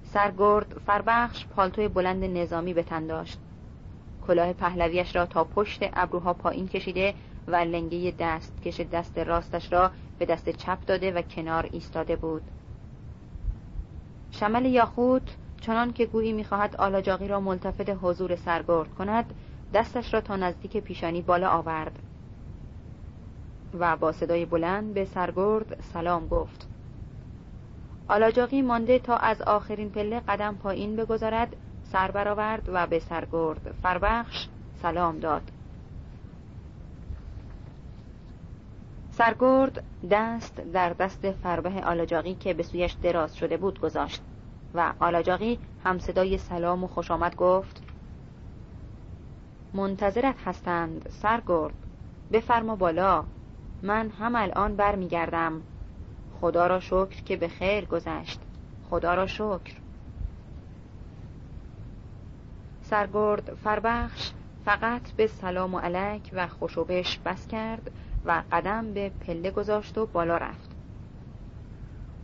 سرگرد فربخش پالتوی بلند نظامی به تن داشت. کلاه پهلویش را تا پشت ابروها پایین کشیده و لنگه کش دست راستش را به دست چپ داده و کنار ایستاده بود. شمل یاخوت چنان که گویی می‌خواهد آلاجاقی را ملتفت حضور سرگرد کند دستش را تا نزدیک پیشانی بالا آورد و با صدای بلند به سرگرد سلام گفت. آلاجاقی مانده تا از آخرین پله قدم پایین بگذارد سر برآورد و به سرگرد فربخش سلام داد. سرگرد دست در دست فربه آلاجاقی که به سویش دراز شده بود گذاشت و آلاجاقی هم صدای سلام و خوش آمد گفت منتظرت هستند سرگرد بفرما بالا من هم الان برمیگردم. خدا را شکر که به خیر گذشت خدا را شکر. سرگرد فربخش فقط به سلام و علک و خوشوبش بس کرد و قدم به پله گذاشت و بالا رفت.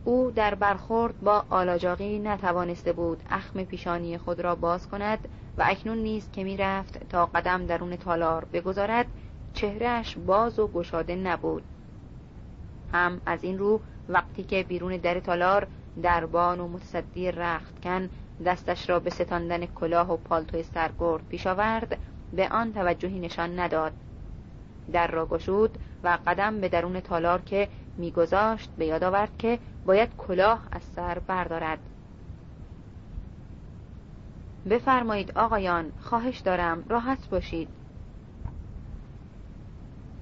او در برخورد با آلاجاقی نتوانسته بود اخم پیشانی خود را باز کند و اکنون نیز که می رفت تا قدم درون تالار بگذارد چهرهش باز و گشاده نبود. هم از این رو وقتی که بیرون در تالار دربان و متصدی رختکن دستش را به ستاندن کلاه و پالتوی سرگرد پیش آورد به آن توجهی نشان نداد. در را گشود و قدم به درون تالار که میگذاشت به یاد آورد که باید کلاه از سر بردارد. بفرمایید آقایان خواهش دارم راحت باشید.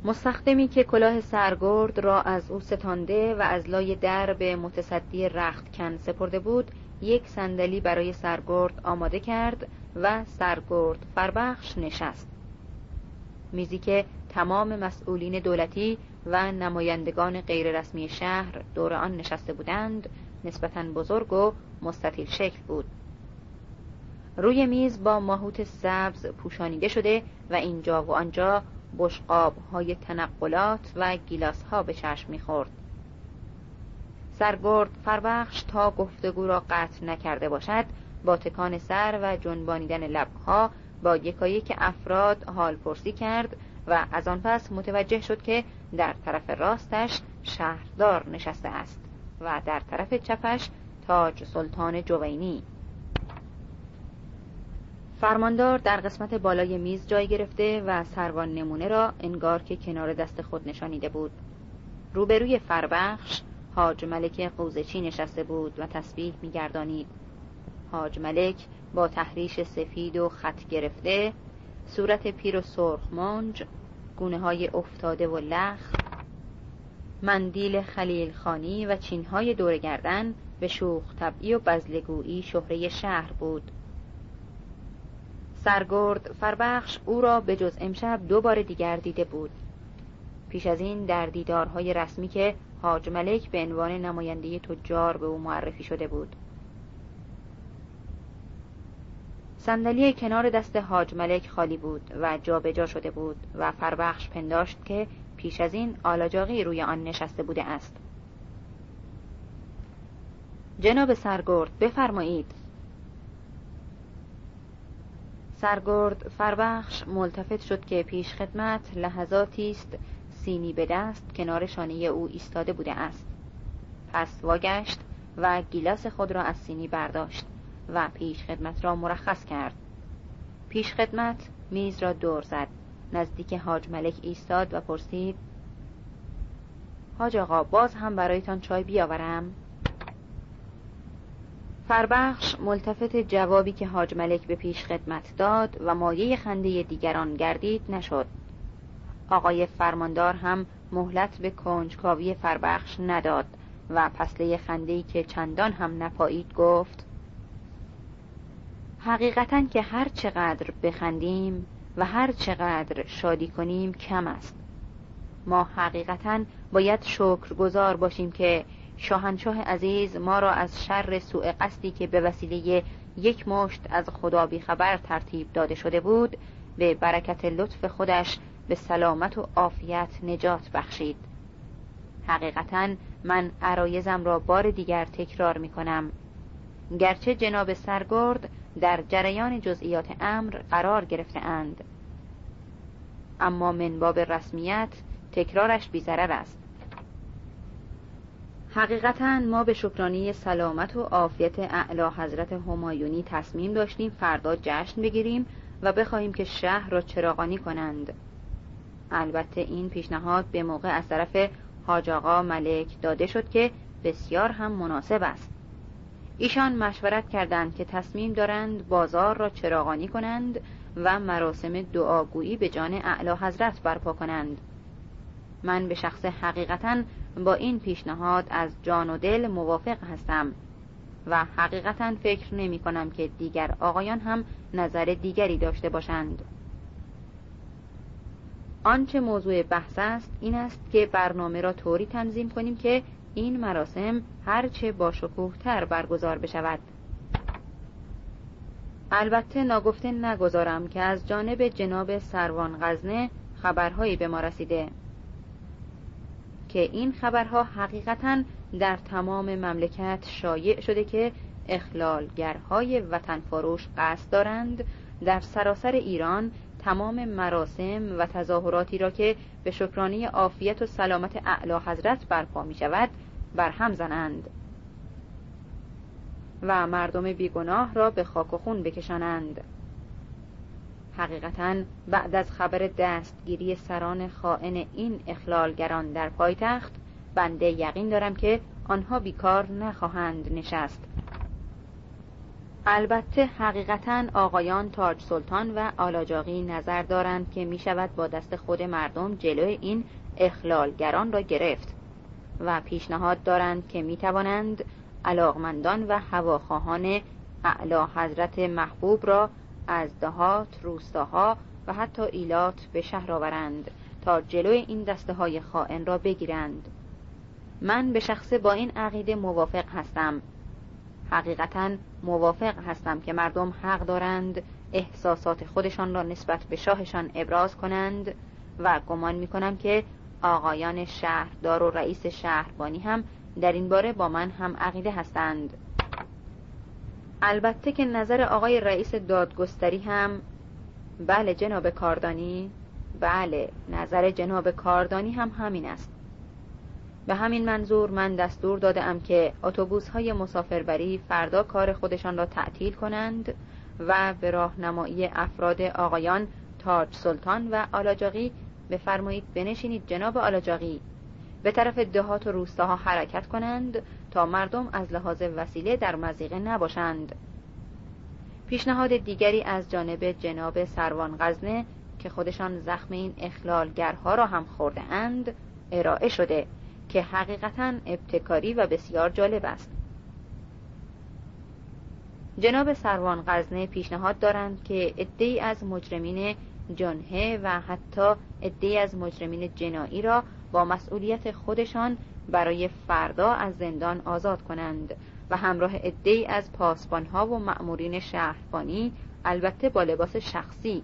مستخدمی که کلاه سرگرد را از او ستانده و از لای در به متصدی رختکن سپرده بود یک صندلی برای سرگرد آماده کرد و سرگرد فربخش نشست. میزی که تمام مسئولین دولتی و نمایندگان غیررسمی شهر دور آن نشسته بودند نسبتا بزرگ و مستطیل شکل بود. روی میز با ماهوت سبز پوشانیده شده و اینجا و آنجا بشقاب های تنقلات و گیلاس ها به چشم می‌خورد. سرگرد فربخش تا گفتگو را قطع نکرده باشد با تکان سر و جنبانیدن لبها با یکایی که افراد حال پرسی کرد و از آن پس متوجه شد که در طرف راستش شهردار نشسته است و در طرف چپش تاج سلطان جوینی. فرماندار در قسمت بالای میز جای گرفته و سروان نمونه را انگار که کنار دست خود نشانیده بود. روبروی فربخش حاج ملک قوزچی نشسته بود و تسبیح میگردانید. حاج ملک با تحریش سفید و خط گرفته صورت پیر و سرخ منج گونه های افتاده و لخ مندیل خلیل خانی و چینهای دور گردن به شوخ طبعی و بزلگویی شهره شهر بود. سرگرد فربخش او را به جز امشب دو بار دیگر دیده بود. پیش از این در دیدارهای رسمی که حاج ملک به عنوان نماینده تجار به او معرفی شده بود. صندلی کنار دست حاج ملک خالی بود و جابجا جا شده بود و فربخش پنداشت که پیش از این آلاجاقی روی آن نشسته بوده است. جناب سرگرد بفرمایید. سرگرد فربخش ملتفت شد که پیش خدمت لحظاتی است سینی به دست کنار شانه او ایستاده بوده است. پس واگشت و گیلاس خود را از سینی برداشت. و پیش خدمت را مرخص کرد. پیش خدمت میز را دور زد. نزدیک حاج ملک ایستاد و پرسید حاج آقا باز هم برایتان چای بیاورم؟ فربخش ملتفت جوابی که حاج ملک به پیش خدمت داد و مایه خنده دیگران گردید نشد. آقای فرماندار هم مهلت به کنجکاوی فربخش نداد و پسله خندهی که چندان هم نپایید گفت حقیقتا که هر چقدر بخندیم و هر چقدر شادی کنیم کم است. ما حقیقتا باید شکرگزار باشیم که شاهنشاه عزیز ما را از شر سوء قصدی که به وسیله یک مشت از خدا خبر ترتیب داده شده بود به برکت لطف خودش به سلامت و عافیت نجات بخشید. حقیقتا من عرایزم را بار دیگر تکرار می کنم گرچه جناب سرگرد در جریان جزئیات امر قرار گرفته اند اما منباب رسمیت تکرارش بیزرر است. حقیقتا ما به شکرانی سلامت و عافیت اعلی حضرت همایونی تصمیم داشتیم فردا جشن بگیریم و بخواهیم که شهر را چراغانی کنند. البته این پیشنهاد به موقع از طرف حاج آقا ملک داده شد که بسیار هم مناسب است. ایشان مشورت کردند که تصمیم دارند بازار را چراغانی کنند و مراسم دعاگویی به جان اعلی حضرت برپا کنند. من به شخص حقیقتا با این پیشنهاد از جان و دل موافق هستم و حقیقتا فکر نمی کنم که دیگر آقایان هم نظر دیگری داشته باشند. آنچه موضوع بحث است این است که برنامه را طوری تنظیم کنیم که این مراسم هرچه با تر برگزار بشود. البته ناگفته نگذارم که از جانب جناب سروان غزنه خبرهایی به ما رسیده. که این خبرها حقیقتا در تمام مملکت شایع شده که اخلالگرهای وطن فروش قصد دارند در سراسر ایران تمام مراسم و تظاهراتی را که به شکرانی عافیت و سلامت اعلی حضرت برپا می شود برهم زنند. و مردم بیگناه را به خاک و خون بکشانند. حقیقتا بعد از خبر دستگیری سران خائن این اخلالگران در پایتخت بنده یقین دارم که آنها بیکار نخواهند نشست. البته حقیقتا آقایان تاج سلطان و آلاجاقی نظر دارند که می شود با دست خود مردم جلوی این اخلالگران را گرفت. و پیشنهاد دارند که می توانند علاقمندان و هواخواهان اعلی حضرت محبوب را از دهات، روستاها و حتی ایلات به شهر آورند تا جلوی این دسته های خائن را بگیرند. من به شخص با این عقیده موافق هستم. حقیقتا موافق هستم که مردم حق دارند احساسات خودشان را نسبت به شاهشان ابراز کنند و گمان می کنم که آقایان شهردار و رئیس شهربانی هم در این باره با من هم عقیده هستند. البته که نظر آقای رئیس دادگستری هم بله جناب کاردانی بله نظر جناب کاردانی هم همین است. به همین منظور من دستور داده ام که اتوبوس های مسافربری فردا کار خودشان را تعطیل کنند و به راهنمایی افراد آقایان تاج سلطان و آلاجاقی بفرمایید بنشینید جناب آلاجاقی. به طرف دهات و روستاها حرکت کنند تا مردم از لحاظ وسیله در مزیقه نباشند. پیشنهاد دیگری از جانب جناب سروان غزنه که خودشان زخم این اخلالگرها را هم خورده اند ارائه شده که حقیقتا ابتکاری و بسیار جالب است. جناب سروان غزنه پیشنهاد دارند که عدهای از مجرمین جنه و حتی عدهای از مجرمین جنایی را با مسئولیت خودشان برای فردا از زندان آزاد کنند و همراه عدهای از پاسبانها و مأمورین شهربانی البته با لباس شخصی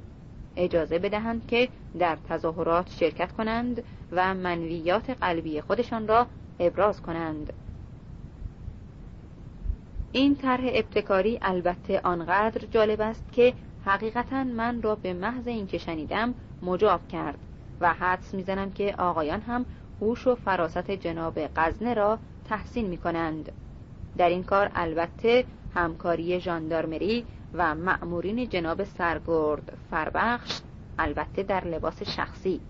اجازه بدهند که در تظاهرات شرکت کنند و منویات قلبی خودشان را ابراز کنند. این طرح ابتکاری البته آنقدر جالب است که حقیقتا من را به محض اینکه شنیدم مجاب کرد و حدس می‌زنم که آقایان هم هوش و فراست جناب قزنه را تحسین می کنند. در این کار البته همکاری ژاندارمری و مأمورین جناب سرگرد فربخش البته در لباس شخصی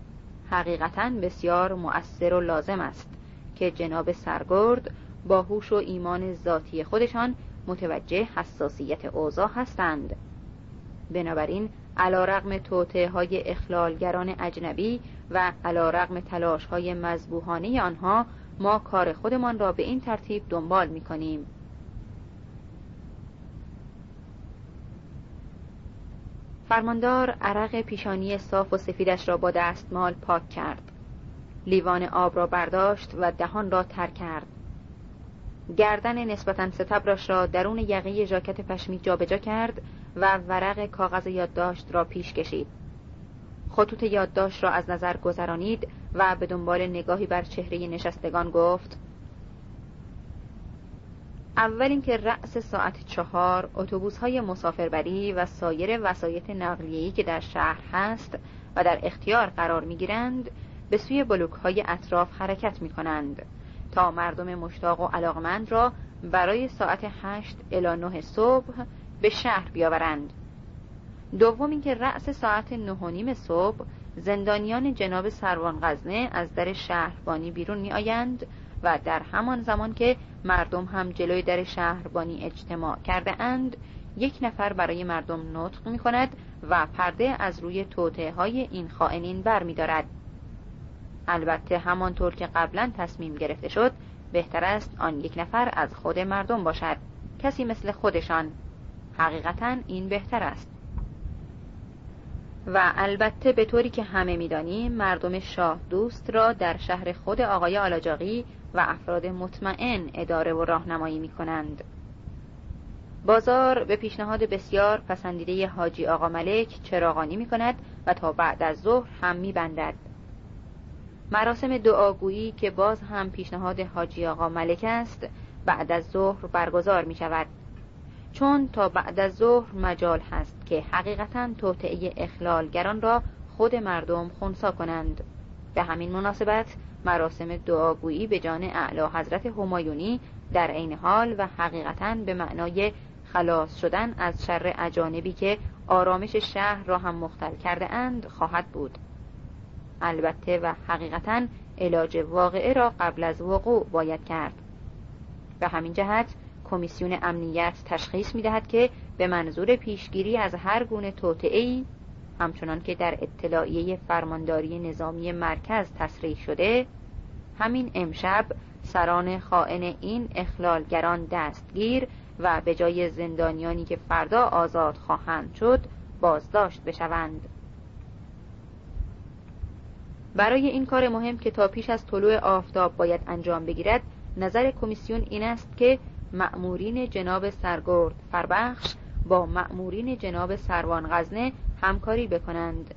حقیقتا بسیار مؤثر و لازم است که جناب سرگرد با هوش و ایمان ذاتی خودشان متوجه حساسیت اوضاع هستند بنابراین علا رقم توته های اخلالگران اجنبی و علا رقم تلاش های مذبوحانه آنها ما کار خودمان را به این ترتیب دنبال می کنیم فرماندار عرق پیشانی صاف و سفیدش را با دستمال پاک کرد. لیوان آب را برداشت و دهان را تر کرد. گردن نسبتا ستبرش را درون یقه ژاکت پشمی جابجا کرد و ورق کاغذ یادداشت را پیش کشید. خطوط یادداشت را از نظر گذرانید و به دنبال نگاهی بر چهره نشستگان گفت اول اینکه رأس ساعت چهار اتوبوس های مسافربری و سایر وسایط نقلیه‌ای که در شهر هست و در اختیار قرار می گیرند به سوی بلوک های اطراف حرکت می کنند تا مردم مشتاق و علاقمند را برای ساعت هشت الی نه صبح به شهر بیاورند دوم اینکه رأس ساعت نه و نیم صبح زندانیان جناب سروان غزنه از در شهربانی بیرون می آیند و در همان زمان که مردم هم جلوی در شهربانی اجتماع کرده اند یک نفر برای مردم نطق می کند و پرده از روی توته های این خائنین بر می دارد. البته همانطور که قبلا تصمیم گرفته شد بهتر است آن یک نفر از خود مردم باشد کسی مثل خودشان حقیقتا این بهتر است و البته به طوری که همه می‌دانیم مردم شاه دوست را در شهر خود آقای آلاجاقی و افراد مطمئن اداره و راهنمایی می کنند. بازار به پیشنهاد بسیار پسندیده حاجی آقا ملک چراغانی می کند و تا بعد از ظهر هم می بندد. مراسم دعاگویی که باز هم پیشنهاد حاجی آقا ملک است بعد از ظهر برگزار می شود چون تا بعد از ظهر مجال هست که حقیقتا توطعه اخلالگران را خود مردم خونسا کنند. به همین مناسبت مراسم دعاگویی به جان اعلی حضرت همایونی در عین حال و حقیقتا به معنای خلاص شدن از شر اجانبی که آرامش شهر را هم مختل کرده اند خواهد بود. البته و حقیقتا علاج واقعه را قبل از وقوع باید کرد. به همین جهت کمیسیون امنیت تشخیص می دهد که به منظور پیشگیری از هر گونه توطعه‌ای همچنان که در اطلاعیه فرمانداری نظامی مرکز تصریح شده همین امشب سران خائن این اخلالگران دستگیر و به جای زندانیانی که فردا آزاد خواهند شد بازداشت بشوند. برای این کار مهم که تا پیش از طلوع آفتاب باید انجام بگیرد نظر کمیسیون این است که مأمورین جناب سرگرد. فربخش با مأمورین جناب سروان غزنه همکاری بکنند.